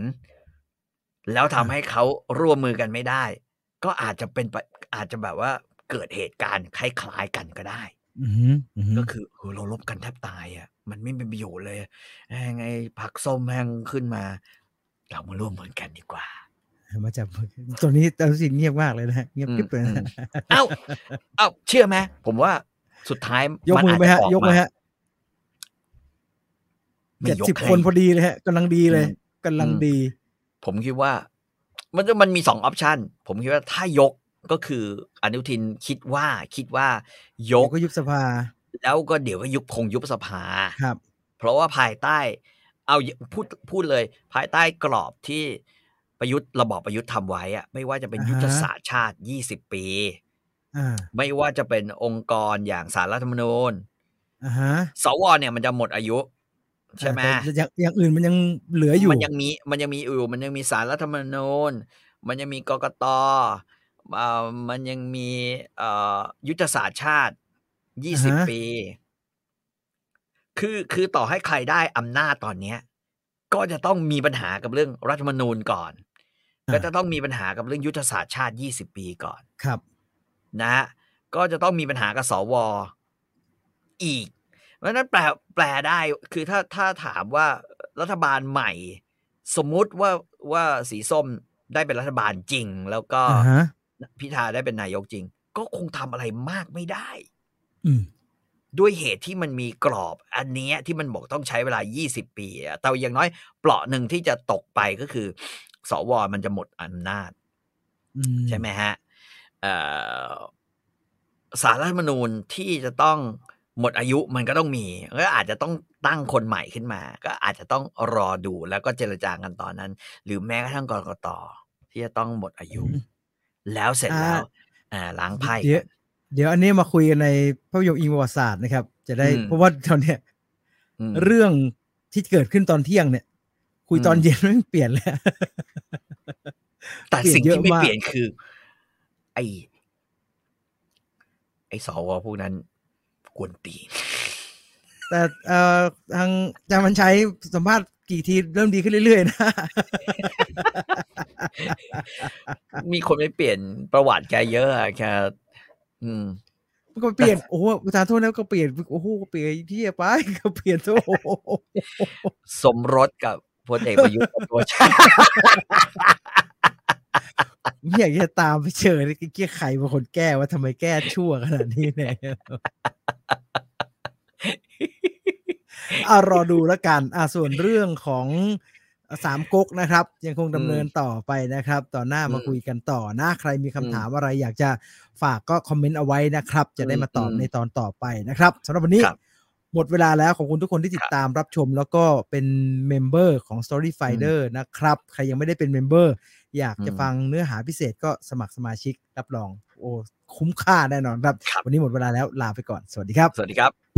แล้วทำให้เขาร่วมมือกันไม่ได้ ก็อาจจะเป็นไปอาจจะแบบว่าเกิดเหตุการณ์คล้ายๆกันก็ได้
อือฮึอือฮึ
ก็คือเออเราลบกันแทบตายอะ มันไม่เป็นประโยชน์เลยแม่งไงผักส้มแม่งขึ้นมา เรามาร่วมมือกันดีกว่า
มาจับมือตัวนี้ตอนนี้เงียบมากเลยนะฮะเงียบ
อืม
กริบเลยนะ
อืมเอ้าเอ้าเชื่อไหมผมว่าสุดท้าย
ยกมือไหมฮะ
นอาจจ
ยกไหมฮะ
ไม่
เจ็ด
ยก
สิบ
ให้
คนพอดีเลยฮะกำลังดีเลย
อืม
กำลัง
อืม
ดี
ผมคิดว่า มันจะมันมีสองออปชันผมคิดว่าถ้ายกก็คืออนุทินคิดว่าคิดว่าย
เดี๋ยว
ก
ก็ยุบสภา
แล้วก็เดี๋ยวก็ยุบคงยุบสภา
ครับ
เพราะว่าภายใต้ เอาพูดพูดเลย ภายใต้กรอบที่ ประยุทธ์ระบอบประยุทธ์ทำไว้อะไม่ว่าจะเป็น
อ่าฮะ
ยุทธศาสตร์ชาติ 20 ปี
อ่า
ไม่ว่าจะเป็นองค์กรอย่างสารรัฐธรรมนูญ
อ่าฮะ
สวเนี่ยมันจะหมดอายุ ใช่ไหม
แต่อย่างอย่างอื่นมันยังเหลืออยู่
มันยังมีมันยังมีอยู่มันยังมีสารรัฐธรรมนูญ มันยังมีกกตเอ่อมันยังมีเอ่อยุทธศาสตร์ชาติยี่สิบ
อ่าฮะ
ปี คือคือต่อให้ใครได้อำนาจตอนเนี้ยก็จะต้องมีปัญหากับเรื่องรัฐธรรมนูญก่อน ก็จะต้องมีปัญหากับเรื่องยุทธศาสตร์ชาติยี่สิบปีก่อน
ครับ
นะฮะก็จะต้องมีปัญหากับสวอีกเพราะฉะนั้นแปลแปลได้คือถ้าถ้าถามว่ารัฐบาลใหม่ สมมุติว่าว่าสีส้มได้เป็นรัฐบาลจริง แล้วก็
อ่าฮะ
พิธาได้เป็นนายกจริง ก็คงทำอะไรมากไม่ได้
อืม
ด้วยเหตุที่มันมีกรอบ อันเนี้ยที่มันบอกต้องใช้เวลา 20 ปีอะแต่อย่างน้อยเปราะหนึ่งที่จะตกไปก็คือ สวมันจะหมดอำนาจ
อื
ใช่ไหมฮะเอ่อสารรัฐธรรมนูญที่จะต้องหมดอายุมันก็ต้องมีก็อาจจะต้องตั้งคนใหม่ขึ้นมา ก็อาจจะต้องรอดูแล้วก็เจรจากันตอนนั้น หรือแม้กระทั่งกรกตที่จะต้องหมดอายุ แล้วเสร็จแล้วอ่าล้างไพ่
เดี๋ยว
กัน
เดี๋ยวอันนี้มาคุยกันในภาพยนตร์อิงประวัติศาสตร์นะครับ จะได้
อืม
เพราะว่าตอนเนี้ย
อืม
เรื่องที่เกิดขึ้นตอนเที่ยงเนี่ย คุยตอน
อืม
เย็นไม่เปลี่ยนแล้ว
แต่สิ่ง
เปลี่ยนเย
ที่
อะ
ไม่
มาก
เปลี่ยนคือ ไอ้ไอ้สวพวกนั้นกวนตีน
แต่เอ่อทางอาจารย์มันใช้สัมภาษณ์กี่ทีเริ่มดีขึ้นเรื่อยๆนะ
มีคนไม่เปลี่ยนประวัติแกเยอะอะแกอืม
มันก็เปลี่ยนโอ้โหประธานโทษนะก็เปลี่ยนโอ้โหเปลี่ยนที่ไปก็เปลี่ยนโอ้โห
สมรสกับ พลเอกประยุทธ์จันทร์โอชา
ไม่อยากจะตามไปเจอเลยเกี้ยใครเป็นคนแก้ว่าทำไมแก้ชั่วขนาดนี้เนี่ยอะรอดูแล้วกัน อะส่วนเรื่องของสามก๊กนะครับ ยังคงดำเนินต่อไปนะครับ ตอนหน้ามา
อืม
คุยกันต่อนะใครมีคำ
อืม
ถามอะไรอยากจะฝากก็คอมเมนต์เอาไว้นะครับ จะได้มาตอบ
อืม
ในตอนต่อไปนะครับสำหรับวันนี้
ครับ
หมดเวลาแล้วขอบคุณทุกคนที่ติดตามรับชม แล้วก็เป็น member ของ Story Finder นะครับ ใครยังไม่ได้เป็น member อยากจะ
อืม
ฟังเนื้อหาพิเศษก็สมัครสมาชิกรับรอง โอ้คุ้มค่าแน่นอนครับ
ครับ
วันนี้หมดเวลาแล้วลาไปก่อน สวัสดีครับ
สวัสดีครับ